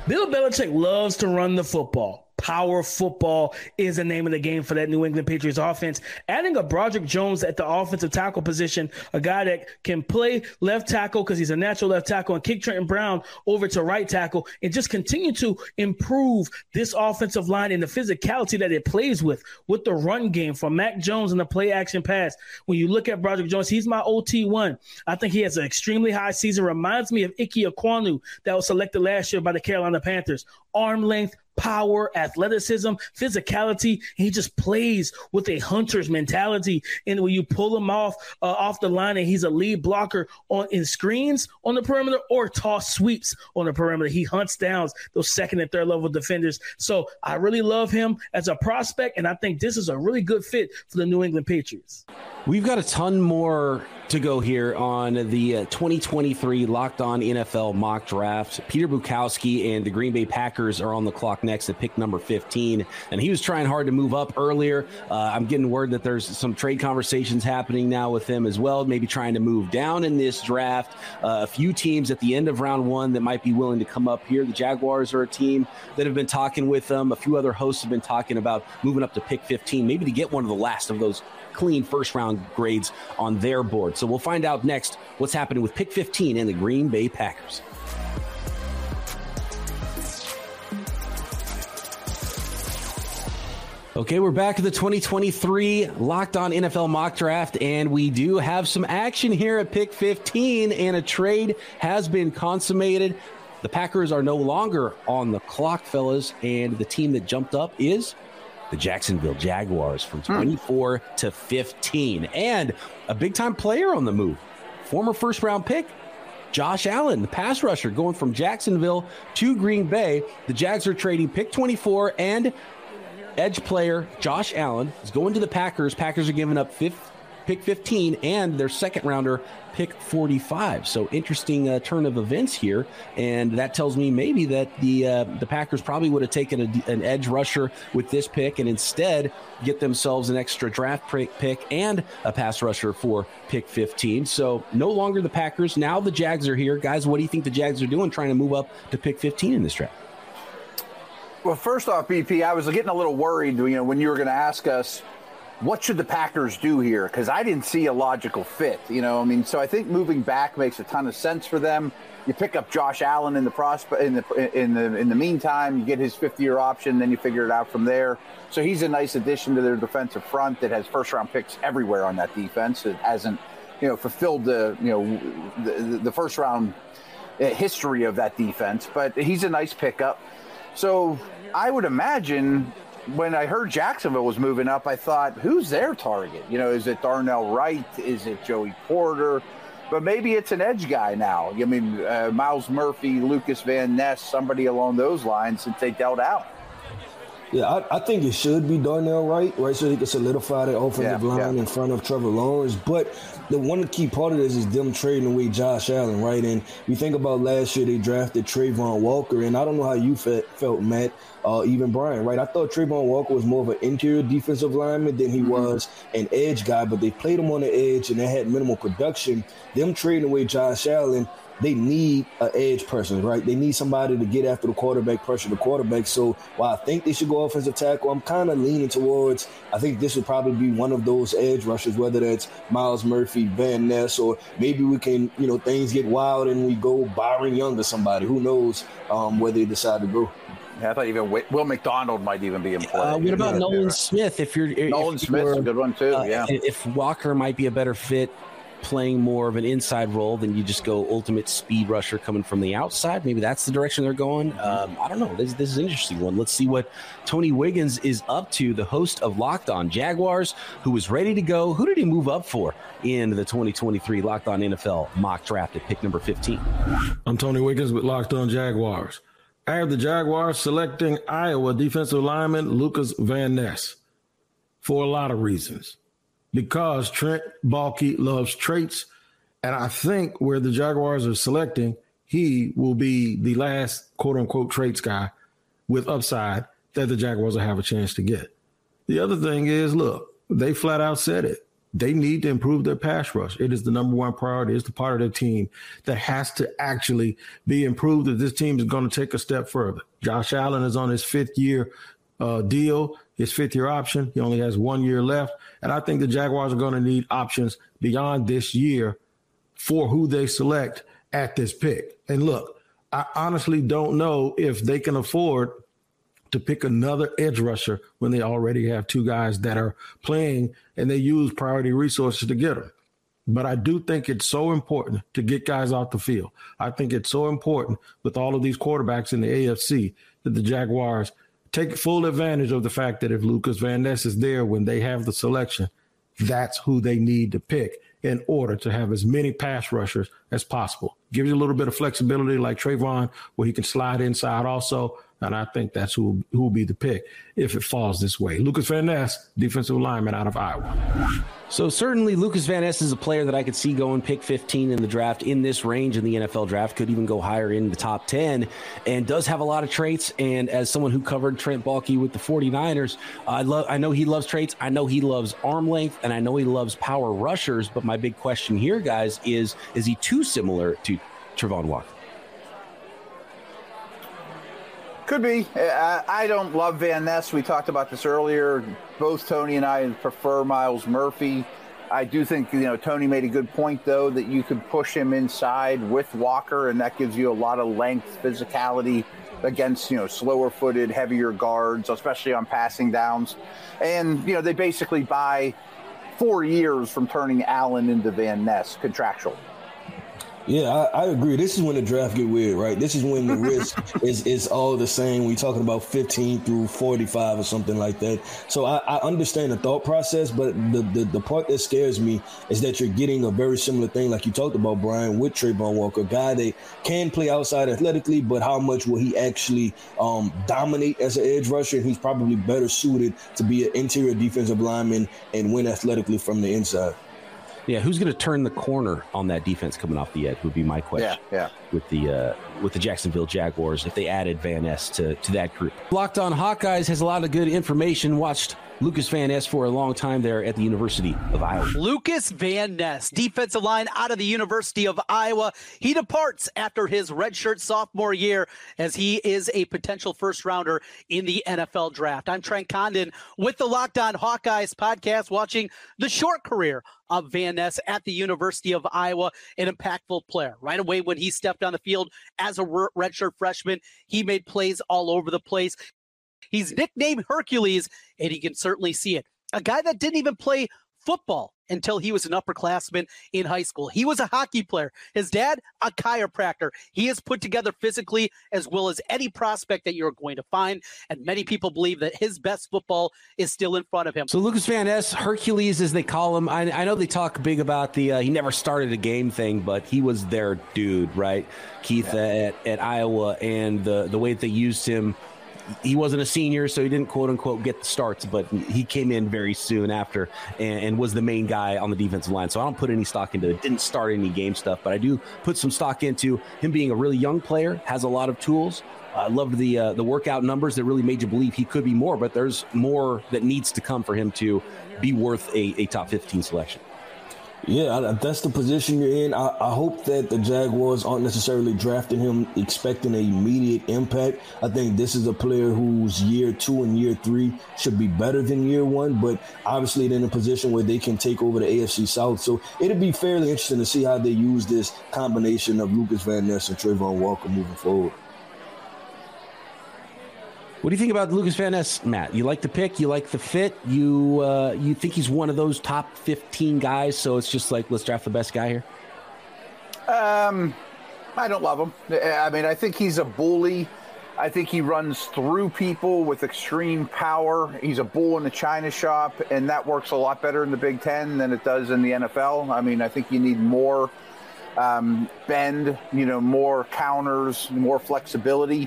Bill Belichick loves to run the football. Power football is the name of the game for that New England Patriots offense. Adding a Broderick Jones at the offensive tackle position, a guy that can play left tackle because he's a natural left tackle, and kick Trenton Brown over to right tackle, and just continue to improve this offensive line and the physicality that it plays with, with the run game from Mac Jones and the play action pass. When you look at Broderick Jones, he's my OT1. I think he has an extremely high season. Reminds me of Ike Ekwonu that was selected last year by the Carolina Panthers. Arm length, power, athleticism, physicality. He just plays with a hunter's mentality. And when you pull him off uh, off the line, and he's a lead blocker on in screens on the perimeter or toss sweeps on the perimeter, he hunts down those second and third level defenders. So I really love him as a prospect, and I think this is a really good fit for the New England Patriots. We've got a ton more to go here on the uh, 2023 Locked On NFL mock draft. Peter Bukowski and the Green Bay Packers are on the clock next at pick number 15. And he was trying hard to move up earlier. Uh, I'm getting word that there's some trade conversations happening now with him as well, maybe trying to move down in this draft. Uh, a few teams at the end of round one that might be willing to come up here. The Jaguars are a team that have been talking with them. A few other hosts have been talking about moving up to pick 15, maybe to get one of the last of those clean first round grades on their board. So we'll find out next what's happening with pick 15 and the Green Bay Packers. Okay, we're back at the 2023 Locked On NFL Mock Draft, and we do have some action here at pick 15, and a trade has been consummated. The Packers are no longer on the clock, fellas, and the team that jumped up is the Jacksonville Jaguars from hmm. 24 hmm. to 15. And a big time player on the move, former first round pick. Josh Allen, the pass rusher, going from Jacksonville to Green Bay. The Jags are trading pick 24 and edge player Josh Allen is going to the Packers. Packers are giving up fifth, pick 15 and their second rounder pick 45. So interesting uh, turn of events here, and that tells me maybe that the uh, the Packers probably would have taken a, an edge rusher with this pick, and instead get themselves an extra draft pick and a pass rusher for pick 15. So no longer the Packers, now the Jags are here, guys. What do you think the Jags are doing, trying to move up to pick 15 in this draft? Well, first off, BP, I was getting a little worried, you know, when you were going to ask us what should the Packers do here? Because I didn't see a logical fit. You know, I mean, so I think moving back makes a ton of sense for them. You pick up Josh Allen in the prospect in the in the in the meantime. You get his fifth year option, then you figure it out from there. So he's a nice addition to their defensive front that has first round picks everywhere on that defense. It hasn't you know fulfilled the you know the, the first round uh, history of that defense, but he's a nice pickup. So I would imagine when I heard Jacksonville was moving up, I thought, who's their target? You know, is it Darnell Wright? Is it Joey Porter? But maybe it's an edge guy now. I mean, uh, Myles Murphy, Lucas Van Ness, somebody along those lines since they dealt out. Yeah, I, I, think it should be Darnell Wright, right? So he can solidify the offensive yeah, line yeah. in front of Trevor Lawrence. But the one key part of this is them trading away Josh Allen, right? And we think about last year they drafted Travon Walker, and I don't know how you felt, Matt, uh, even Brian, right? I thought Travon Walker was more of an interior defensive lineman than he mm-hmm. was an edge guy, but they played him on the edge and they had minimal production. Them trading away Josh Allen they need an edge person, right? They need somebody to get after the quarterback, pressure the quarterback. So while I think they should go offensive tackle, I'm kind of leaning towards I think this would probably be one of those edge rushers, whether that's Myles Murphy, Van Ness, or maybe we can, you know, things get wild and we go Byron Young or somebody. Who knows um, where they decide to go. Yeah, I thought even Will McDonald might even be in play. Uh, what about Nolan Smith? If you're if Nolan Smith's a good one too. Uh, yeah. If Walker might be a better fit playing more of an inside role, then you just go ultimate speed rusher coming from the outside. Maybe that's the direction they're going. Um, I don't know. This, this is an interesting one. Let's see what Tony Wiggins is up to, the host of Locked On Jaguars, who was ready to go. Who did he move up for in the 2023 Locked On NFL mock draft at pick number 15? I'm Tony Wiggins with Locked On Jaguars. I have the Jaguars selecting Iowa defensive lineman Lucas Van Ness for a lot of reasons because Trent Baalke loves traits. And I think where the Jaguars are selecting, he will be the last quote unquote traits guy with upside that the Jaguars will have a chance to get. The other thing is, look, they flat out said it. They need to improve their pass rush. It is the number one priority. It's the part of their team that has to actually be improved if this team is going to take a step further. Josh Allen is on his fifth year uh, deal his fifth year option. He only has one year left. And I think the Jaguars are going to need options beyond this year for who they select at this pick. And look, I honestly don't know if they can afford to pick another edge rusher when they already have two guys that are playing and they use priority resources to get them. But I do think it's so important to get guys off the field. I think it's so important with all of these quarterbacks in the AFC that the Jaguars take full advantage of the fact that if Lucas Van Ness is there when they have the selection, that's who they need to pick in order to have as many pass rushers as possible. Gives you a little bit of flexibility like Travon, where he can slide inside also, and I think that's who, who will be the pick if it falls this way. Lucas Van Ness, defensive lineman out of Iowa. So certainly Lucas Van Ness is a player that I could see going pick 15 in the draft in this range in the NFL draft, could even go higher in the top 10 and does have a lot of traits. And as someone who covered Trent Baalke with the 49ers, I love I know he loves traits. I know he loves arm length and I know he loves power rushers. But my big question here, guys, is is he too similar to Travon Walker? Could be. Uh, I don't love Van Ness. We talked about this earlier. Both Tony and I prefer Myles Murphy. I do think you know Tony made a good point though that you could push him inside with Walker, and that gives you a lot of length, physicality against you know slower footed, heavier guards, especially on passing downs. And you know they basically buy four years from turning Allen into Van Ness contractual. Yeah, I, I, agree. This is when the draft get weird, right? This is when the risk is is all the same. We talking about 15 through 45 or something like that. So I, I understand the thought process, but the, the, the part that scares me is that you're getting a very similar thing, like you talked about, Brian, with Travon Walker, a guy that can play outside athletically, but how much will he actually um, dominate as an edge rusher? And he's probably better suited to be an interior defensive lineman and win athletically from the inside. Yeah, who's going to turn the corner on that defense coming off the edge would be my question. Yeah, yeah. With the uh, with the Jacksonville Jaguars, if they added Van Ness to to that group, Locked On Hawkeyes has a lot of good information. Watched Lucas Van Ness for a long time there at the University of Iowa. Lucas Van Ness, defensive line out of the University of Iowa. He departs after his redshirt sophomore year as he is a potential first rounder in the NFL draft. I'm Trent Condon with the Locked On Hawkeyes podcast, watching the short career of Van Ness at the University of Iowa, an impactful player. Right away, when he stepped on the field as a redshirt freshman, he made plays all over the place. He's nicknamed Hercules, and he can certainly see it. A guy that didn't even play football until he was an upperclassman in high school. He was a hockey player. His dad, a chiropractor. He is put together physically as well as any prospect that you're going to find. And many people believe that his best football is still in front of him. So Lucas Van Ness, Hercules, as they call him. I, I know they talk big about the uh, he never started a game thing, but he was their dude, right? Keith yeah. at, at Iowa, and the the way that they used him he wasn't a senior, so he didn't quote unquote get the starts, but he came in very soon after and, and was the main guy on the defensive line. So I don't put any stock into it. Didn't start any game stuff, but I do put some stock into him being a really young player, has a lot of tools. I loved the uh, the workout numbers that really made you believe he could be more, but there's more that needs to come for him to be worth a, a top 15 selection. Yeah, that's the position you're in. I, I, hope that the Jaguars aren't necessarily drafting him expecting an immediate impact. I think this is a player whose year two and year three should be better than year one, but obviously they're in a position where they can take over the AFC South. So it'll be fairly interesting to see how they use this combination of Lucas Van Ness and Travon Walker moving forward. What do you think about Lucas Van Ness, Matt? You like the pick? You like the fit? You uh, you think he's one of those top fifteen guys? So it's just like let's draft the best guy here. Um, I don't love him. I mean, I think he's a bully. I think he runs through people with extreme power. He's a bull in the china shop, and that works a lot better in the Big Ten than it does in the NFL. I mean, I think you need more um, bend, you know, more counters, more flexibility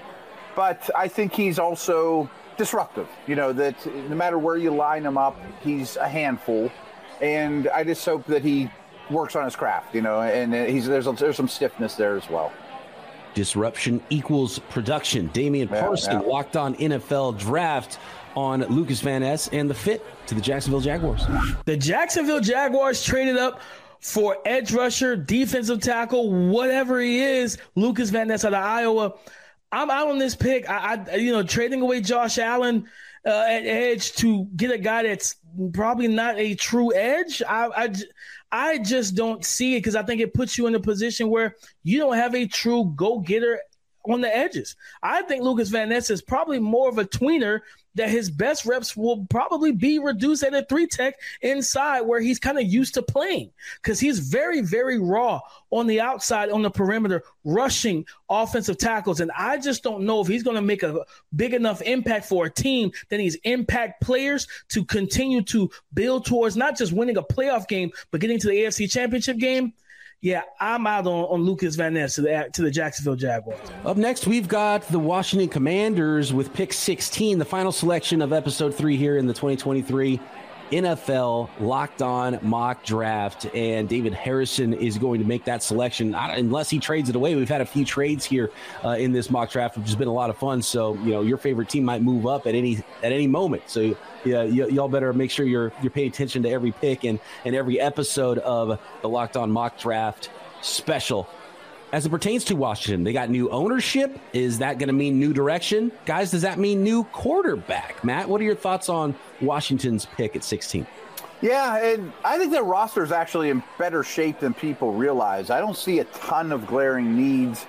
but I think he's also disruptive. You know that no matter where you line him up, he's a handful, and I just hope that he works on his craft. You know, and he's there's there's some stiffness there as well. Disruption equals production. Damian yeah, Parson yeah. locked on NFL draft on Lucas Van Ness and the fit to the Jacksonville Jaguars. The Jacksonville Jaguars traded up for edge rusher, defensive tackle, whatever he is, Lucas Van Ness out of Iowa. I'm out on this pick. I, I you know, trading away Josh Allen uh, at edge to get a guy that's probably not a true edge. I, I, I just don't see it because I think it puts you in a position where you don't have a true go getter on the edges. I think Lucas Van Ness is probably more of a tweener that his best reps will probably be reduced at a three tech inside where he's kind of used to playing because he's very, very raw on the outside, on the perimeter, rushing offensive tackles. And I just don't know if he's going to make a big enough impact for a team that he's impact players to continue to build towards not just winning a playoff game, but getting to the AFC championship game. Yeah, I'm out on, on Lucas Van Ness to the to the Jacksonville Jaguars. Up next, we've got the Washington Commanders with pick 16, the final selection of episode three here in the 2023 NFL locked on mock draft, and David Harrison is going to make that selection unless he trades it away. We've had a few trades here uh, in this mock draft, which has been a lot of fun. So you know your favorite team might move up at any at any moment. So yeah, y- y'all better make sure you're you're paying attention to every pick and and every episode of the Locked On Mock Draft special as it pertains to Washington, they got new ownership. Is that going to mean new direction? Guys, does that mean new quarterback? Matt, what are your thoughts on Washington's pick at 16? Yeah, and I think their roster is actually in better shape than people realize. I don't see a ton of glaring needs.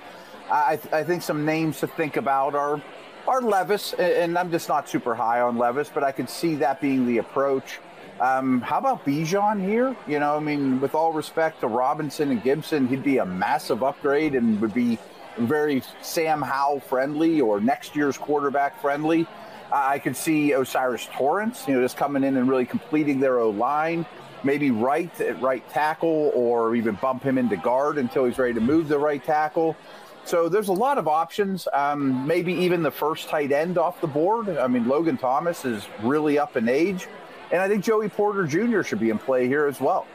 I, I think some names to think about are are Levis, and I'm just not super high on Levis, but I could see that being the approach. Um, how about Bijan here? You know, I mean, with all respect to Robinson and Gibson, he'd be a massive upgrade and would be very Sam Howell friendly or next year's quarterback friendly. Uh, I could see O'Cyrus Torrence, you know, just coming in and really completing their O line. Maybe right at right tackle, or even bump him into guard until he's ready to move the right tackle. So there's a lot of options. Um, maybe even the first tight end off the board. I mean, Logan Thomas is really up in age. And I think Joey Porter Jr. should be in play here as well.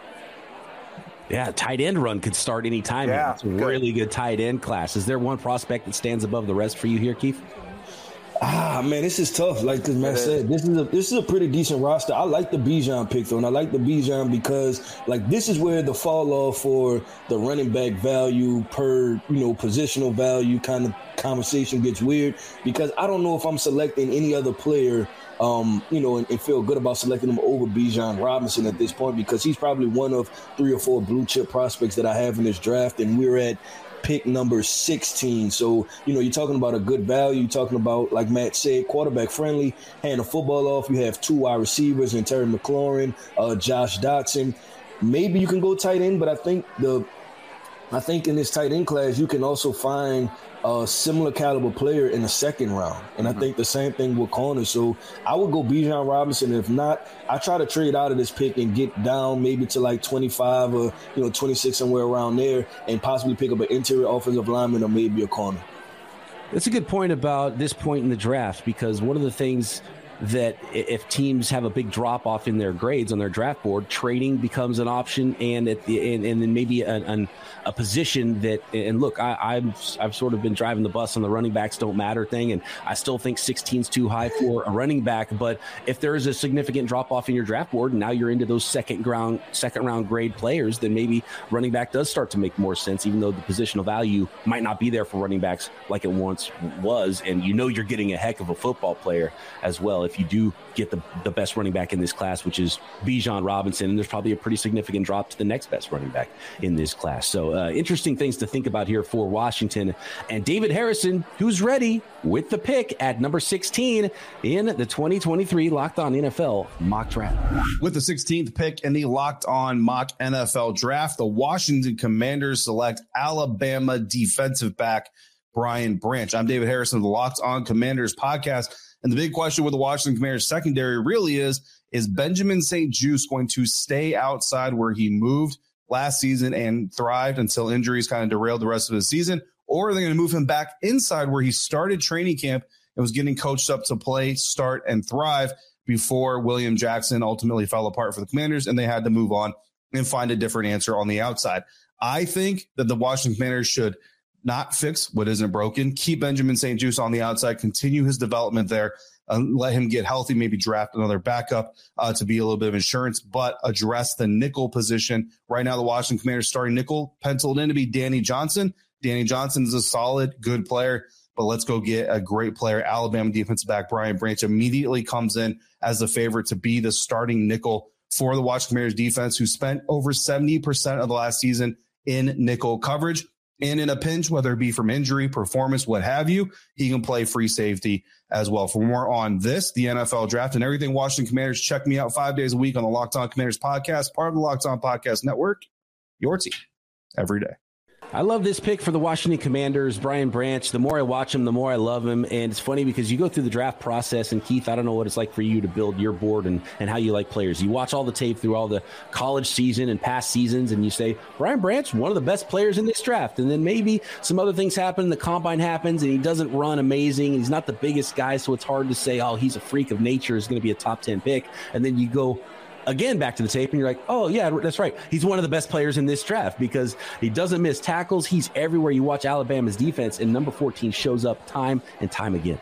Yeah, tight end run could start anytime. Yeah, it's a good. really good tight end class. Is there one prospect that stands above the rest for you here, Keith? Ah man, this is tough. Like this man said, this is a this is a pretty decent roster. I like the Bijan pick though, and I like the Bijan because like this is where the fall off for the running back value per you know positional value kind of conversation gets weird because I don't know if I'm selecting any other player um, you know, and, and, feel good about selecting him over Bijan Robinson at this point because he's probably one of three or four blue chip prospects that I have in this draft, and we're at pick number 16. So, you know, you're talking about a good value. You're talking about, like Matt said, quarterback friendly, hand the football off. You have two wide receivers and Terry McLaurin, uh, Josh Doctson. Maybe you can go tight end, but I think the I think in this tight end class, you can also find a similar caliber player in the second round. And I mm-hmm. think the same thing with corners. So I would go Bijan Robinson. If not, I try to trade out of this pick and get down maybe to like 25 or, you know, 26, somewhere around there, and possibly pick up an interior offensive lineman or maybe a corner. That's a good point about this point in the draft because one of the things that if teams have a big drop off in their grades on their draft board, trading becomes an option, and at the and, and then maybe an, an, a position that and look, I, I've I've sort of been driving the bus on the running backs don't matter thing, and I still think 16 is too high for a running back. But if there is a significant drop off in your draft board, and now you're into those second round second round grade players, then maybe running back does start to make more sense, even though the positional value might not be there for running backs like it once was, and you know you're getting a heck of a football player as well if you do get the, the best running back in this class, which is Bijan Robinson. And there's probably a pretty significant drop to the next best running back in this class. So, uh, interesting things to think about here for Washington. And David Harrison, who's ready with the pick at number 16 in the 2023 Locked On NFL mock draft. With the 16th pick in the Locked On mock NFL draft, the Washington Commanders select Alabama defensive back Brian Branch. I'm David Harrison of the Locked On Commanders podcast. And the big question with the Washington Commanders secondary really is is Benjamin St-Juste going to stay outside where he moved last season and thrived until injuries kind of derailed the rest of the season? Or are they going to move him back inside where he started training camp and was getting coached up to play, start, and thrive before William Jackson ultimately fell apart for the Commanders and they had to move on and find a different answer on the outside? I think that the Washington Commanders should – not fix what isn't broken. Keep Benjamin St-Juste on the outside, continue his development there, uh, let him get healthy, maybe draft another backup uh, to be a little bit of insurance, but address the nickel position. Right now, the Washington Commanders starting nickel penciled in to be Danny Johnson. Danny Johnson is a solid, good player, but let's go get a great player. Alabama defensive back Brian Branch immediately comes in as the favorite to be the starting nickel for the Washington Commanders defense, who spent over 70% of the last season in nickel coverage. And in a pinch, whether it be from injury, performance, what have you, he can play free safety as well. For more on this, the NFL draft, and everything Washington Commanders, check me out five days a week on the Locked On Commanders podcast, part of the Locked On Podcast Network, your team every day. I love this pick for the Washington Commanders, Brian Branch. The more I watch him, the more I love him. And it's funny because you go through the draft process, and Keith, I don't know what it's like for you to build your board and, and how you like players. You watch all the tape through all the college season and past seasons, and you say, Brian Branch, one of the best players in this draft. And then maybe some other things happen, the combine happens, and he doesn't run amazing. He's not the biggest guy, so it's hard to say, oh, he's a freak of nature, is going to be a top 10 pick. And then you go, again back to the tape and you're like, oh, yeah, that's right. He's one of the best players in this draft because he doesn't miss tackles. He's everywhere you watch Alabama's defense, and number 14 shows up time and time again.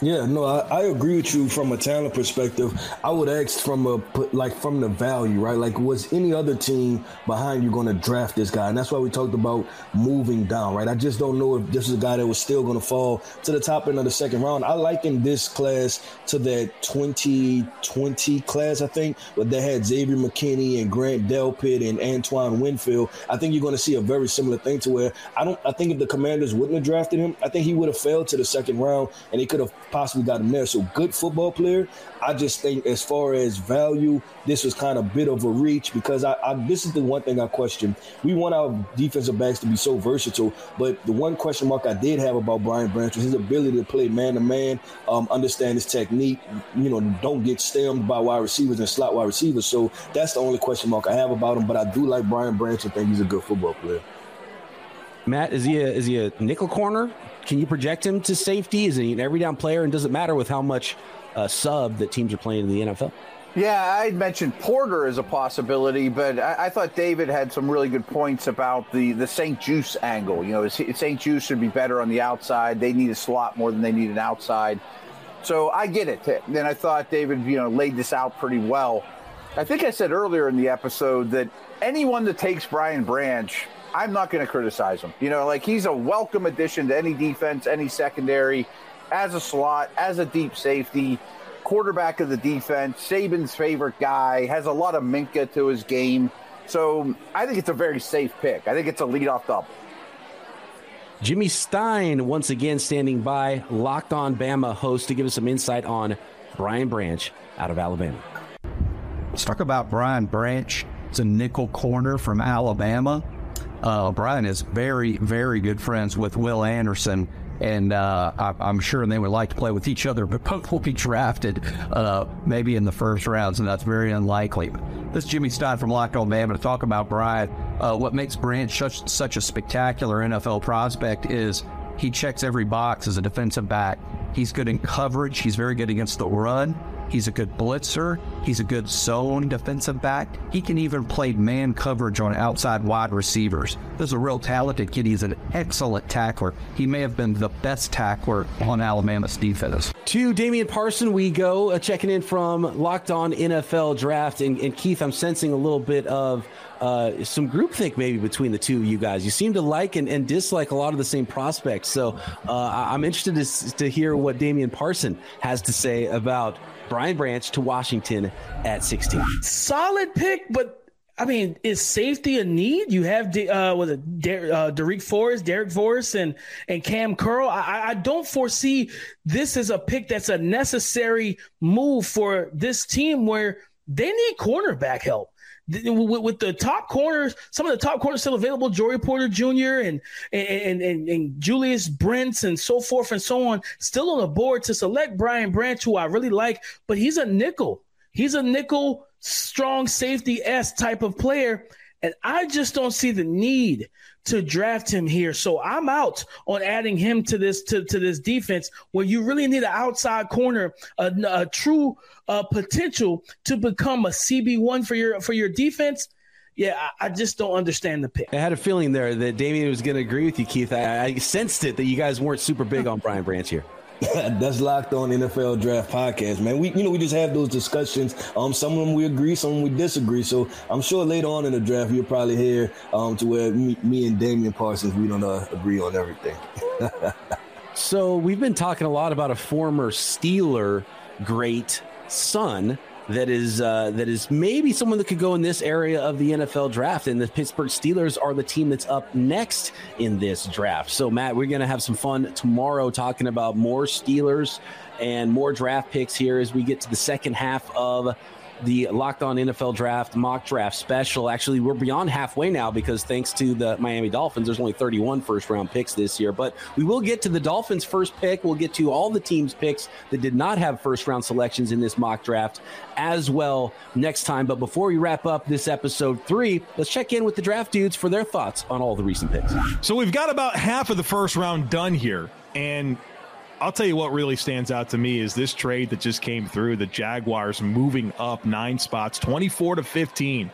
Yeah, no, I, I, agree with you from a talent perspective. I would ask from a like from the value, right? Like, was any other team behind you going to draft this guy? And that's why we talked about moving down, right? I just don't know if this is a guy that was still going to fall to the top end of the second round. I liken this class to that 2020 class, I think, where they had Xavier McKinney and Grant Delpit and Antoine Winfield. I think you're going to see a very similar thing to where I don't. I think if the Commanders wouldn't have drafted him, I think he would have failed to the second round, and he could have possibly got him there. So good football player. I just think as far as value, this was kind of a bit of a reach because I, I, this is the one thing I question. We want our defensive backs to be so versatile, but the one question mark I did have about Brian Branch was his ability to play man to man, understand his technique. You know, don't get stemmed by wide receivers and slot wide receivers. So that's the only question mark I have about him. But I do like Brian Branch and think he's a good football player. Matt, is he a, is he a nickel corner? Can you project him to safety? Is he an every down player? And does it matter with how much uh, sub that teams are playing in the NFL? Yeah, I mentioned Porter as a possibility, but I, I, thought David had some really good points about the, the St-Juste angle. You know, St-Juste should be better on the outside. They need a slot more than they need an outside. So I get it. Then I thought David, you know, laid this out pretty well. I think I said earlier in the episode that anyone that takes Brian Branch I'm not going to criticize him. You know, like he's a welcome addition to any defense, any secondary, as a slot, as a deep safety, quarterback of the defense, Saban's favorite guy, has a lot of Minkah to his game. So I think it's a very safe pick. I think it's a leadoff double. Jimmy Stein once again standing by, locked on Bama host to give us some insight on Brian Branch out of Alabama. Let's talk about Brian Branch. It's a nickel corner from Alabama. Uh, Brian is very, very good friends with Will Anderson. And uh, I, am sure they would like to play with each other, but both will be drafted uh, maybe in the first rounds, and that's very unlikely. This is Jimmy Stein from Locked On Bama to talk about Brian. Uh, what makes Branch such, such a spectacular NFL prospect is He checks every box as a defensive back. He's good in coverage. He's very good against the run. He's a good blitzer. He's a good zone defensive back. He can even play man coverage on outside wide receivers. There's a real talented kid. He's an excellent tackler. He may have been the best tackler on Alabama's defense. To Damian Parson, we go uh, checking in from Locked On NFL Draft. And, and Keith, I'm sensing a little bit of uh, some groupthink maybe between the two of you guys. You seem to like and, and dislike a lot of the same prospects. So uh, I'm interested to, to hear what Damian Parson has to say about Brian Branch to Washington at 16. Solid pick, but I mean, is safety a need? You have uh, was Der- uh, Darrick Forrest, Darrick Forrest, and and Cam Curl. I, I don't foresee this as a pick that's a necessary move for this team where they need cornerback help with, the top corners, some of the top corners still available, Joey Porter Jr. and and, and and Julius Brents and so forth and so on, still on the board to select Brian Branch, who I really like, but he's a nickel. He's a nickel strong safety S type of player. And I just don't see the need to draft him here. So I'm out on adding him to this to, to this defense where you really need an outside corner, a, a true uh, potential to become a CB one for your for your defense. Yeah, I, just don't understand the pick. I had a feeling there that Damian was going to agree with you, Keith. I, I sensed it that you guys weren't super big on Brian Branch here. That's locked on NFL Draft Podcast, man. We you know we just have those discussions. Um, some of them we agree, some we disagree. So I'm sure later on in the draft you'll probably hear um to where me, me and Damian Parsons we don't uh, agree on everything. so we've been talking a lot about a former Steeler great son that is uh, that is maybe someone that could go in this area of the NFL draft. And the Pittsburgh Steelers are the team that's up next in this draft. So, Matt, we're going to have some fun tomorrow talking about more Steelers and more draft picks here as we get to the second half of the Locked On NFL Draft mock draft special. Actually, we're beyond halfway now because thanks to the Miami Dolphins, there's only 31 first round picks this year. But we will get to the Dolphins' first pick. We'll get to all the teams' picks that did not have first round selections in this mock draft as well next time. But before we wrap up this episode three, let's check in with the draft dudes for their thoughts on all the recent picks. So we've got about half of the first round done here. And I'll tell you what really stands out to me is this trade that just came through the Jaguars moving up nine spots, 24 to 15,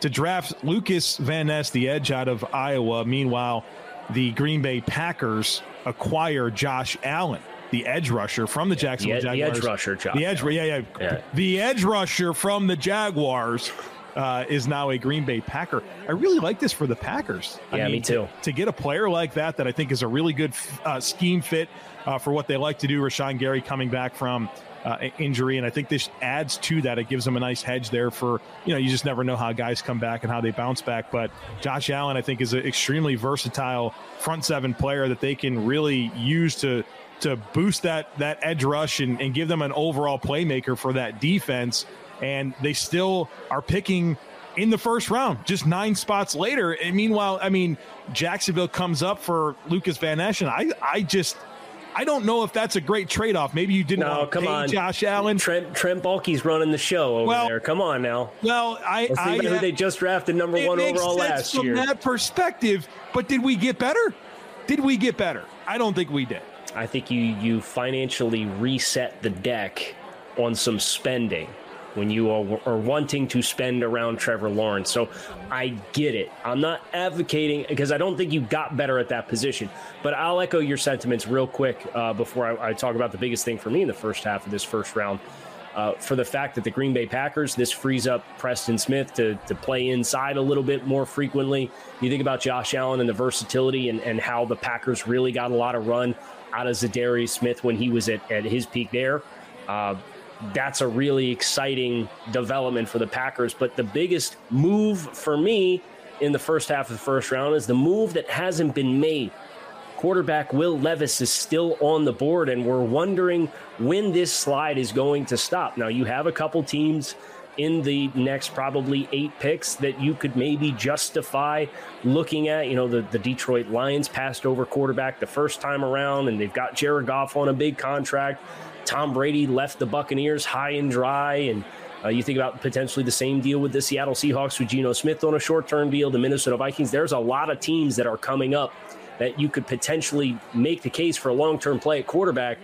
to draft Lucas Van Ness, the edge out of Iowa. Meanwhile, the Green Bay Packers acquire Josh Allen, the edge rusher from the Jacksonville the, Jaguars. The edge rusher, Josh. The edge, yeah, yeah, yeah. The edge rusher from the Jaguars. Uh, is now a Green Bay Packer. I really like this for the Packers. Yeah, I mean, me too. To, to, get a player like that, that I think is a really good uh, scheme fit uh, for what they like to do. Rashan Gary coming back from uh, injury, and I think this adds to that. It gives them a nice hedge there for you know you just never know how guys come back and how they bounce back. But Josh Allen, I think, is an extremely versatile front seven player that they can really use to to boost that that edge rush and, and give them an overall playmaker for that defense. And they still are picking in the first round, just nine spots later. And meanwhile, I mean, Jacksonville comes up for Lucas Van and I, I just I don't know if that's a great trade off. Maybe you didn't no, come on. Josh Allen. Trent Trent Baalke's running the show over well, there. Come on now. Well, I, Let's I, I they just drafted number one overall last from year. From that perspective, but did we get better? Did we get better? I don't think we did. I think you you financially reset the deck on some spending when you are, wanting to spend around Trevor Lawrence. So I get it. I'm not advocating because I don't think you got better at that position. But I'll echo your sentiments real quick uh, before I, I, talk about the biggest thing for me in the first half of this first round. Uh, for the fact that the Green Bay Packers, this frees up Preston Smith to, to play inside a little bit more frequently. You think about Josh Allen and the versatility and, and how the Packers really got a lot of run out of Za'Darius Smith when he was at, at his peak there. Uh, that's a really exciting development for the Packers. But the biggest move for me in the first half of the first round is the move that hasn't been made. Quarterback Will Levis is still on the board, and we're wondering when this slide is going to stop. Now, you have a couple teams in the next probably eight picks that you could maybe justify looking at. You know, the, the Detroit Lions passed over quarterback the first time around, and they've got Jared Goff on a big contract. Tom Brady left the Buccaneers high and dry, and uh, you think about potentially the same deal with the Seattle Seahawks with Geno Smith on a short term deal, the Minnesota Vikings. There's a lot of teams that are coming up that you could potentially make the case for a long term play at quarterback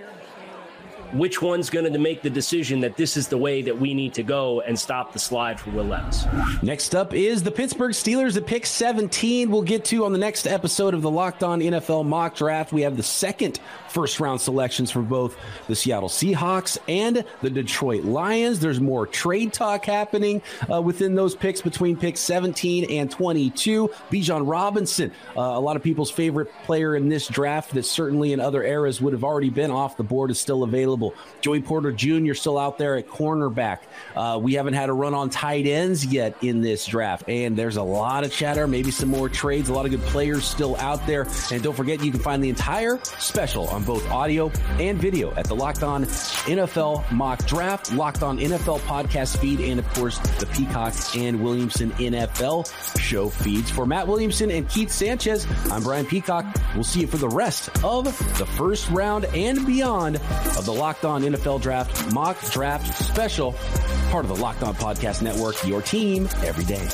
which one's going to make the decision that this is the way that we need to go and stop the slide for Will Levis. Next up is the Pittsburgh Steelers at pick 17. We'll get to on the next episode of the Locked On NFL Mock Draft. We have the second first round selections for both the Seattle Seahawks and the Detroit Lions. There's more trade talk happening uh, within those picks between picks 17 and 22. Bijan Robinson, uh, a lot of people's favorite player in this draft that certainly in other eras would have already been off the board, is still available available. Joey Porter Jr. still out there at cornerback. Uh, we haven't had a run on tight ends yet in this draft, and there's a lot of chatter, maybe some more trades, a lot of good players still out there. And don't forget, you can find the entire special on both audio and video at the Locked On NFL Mock Draft, Locked On NFL podcast feed, and of course the Peacock and Williamson NFL show feeds. For Matt Williamson and Keith Sanchez, I'm Brian Peacock. We'll see you for the rest of the first round and beyond of the Locked On NFL Draft Mock Draft Special, part of the Locked On Podcast Network, your team every day.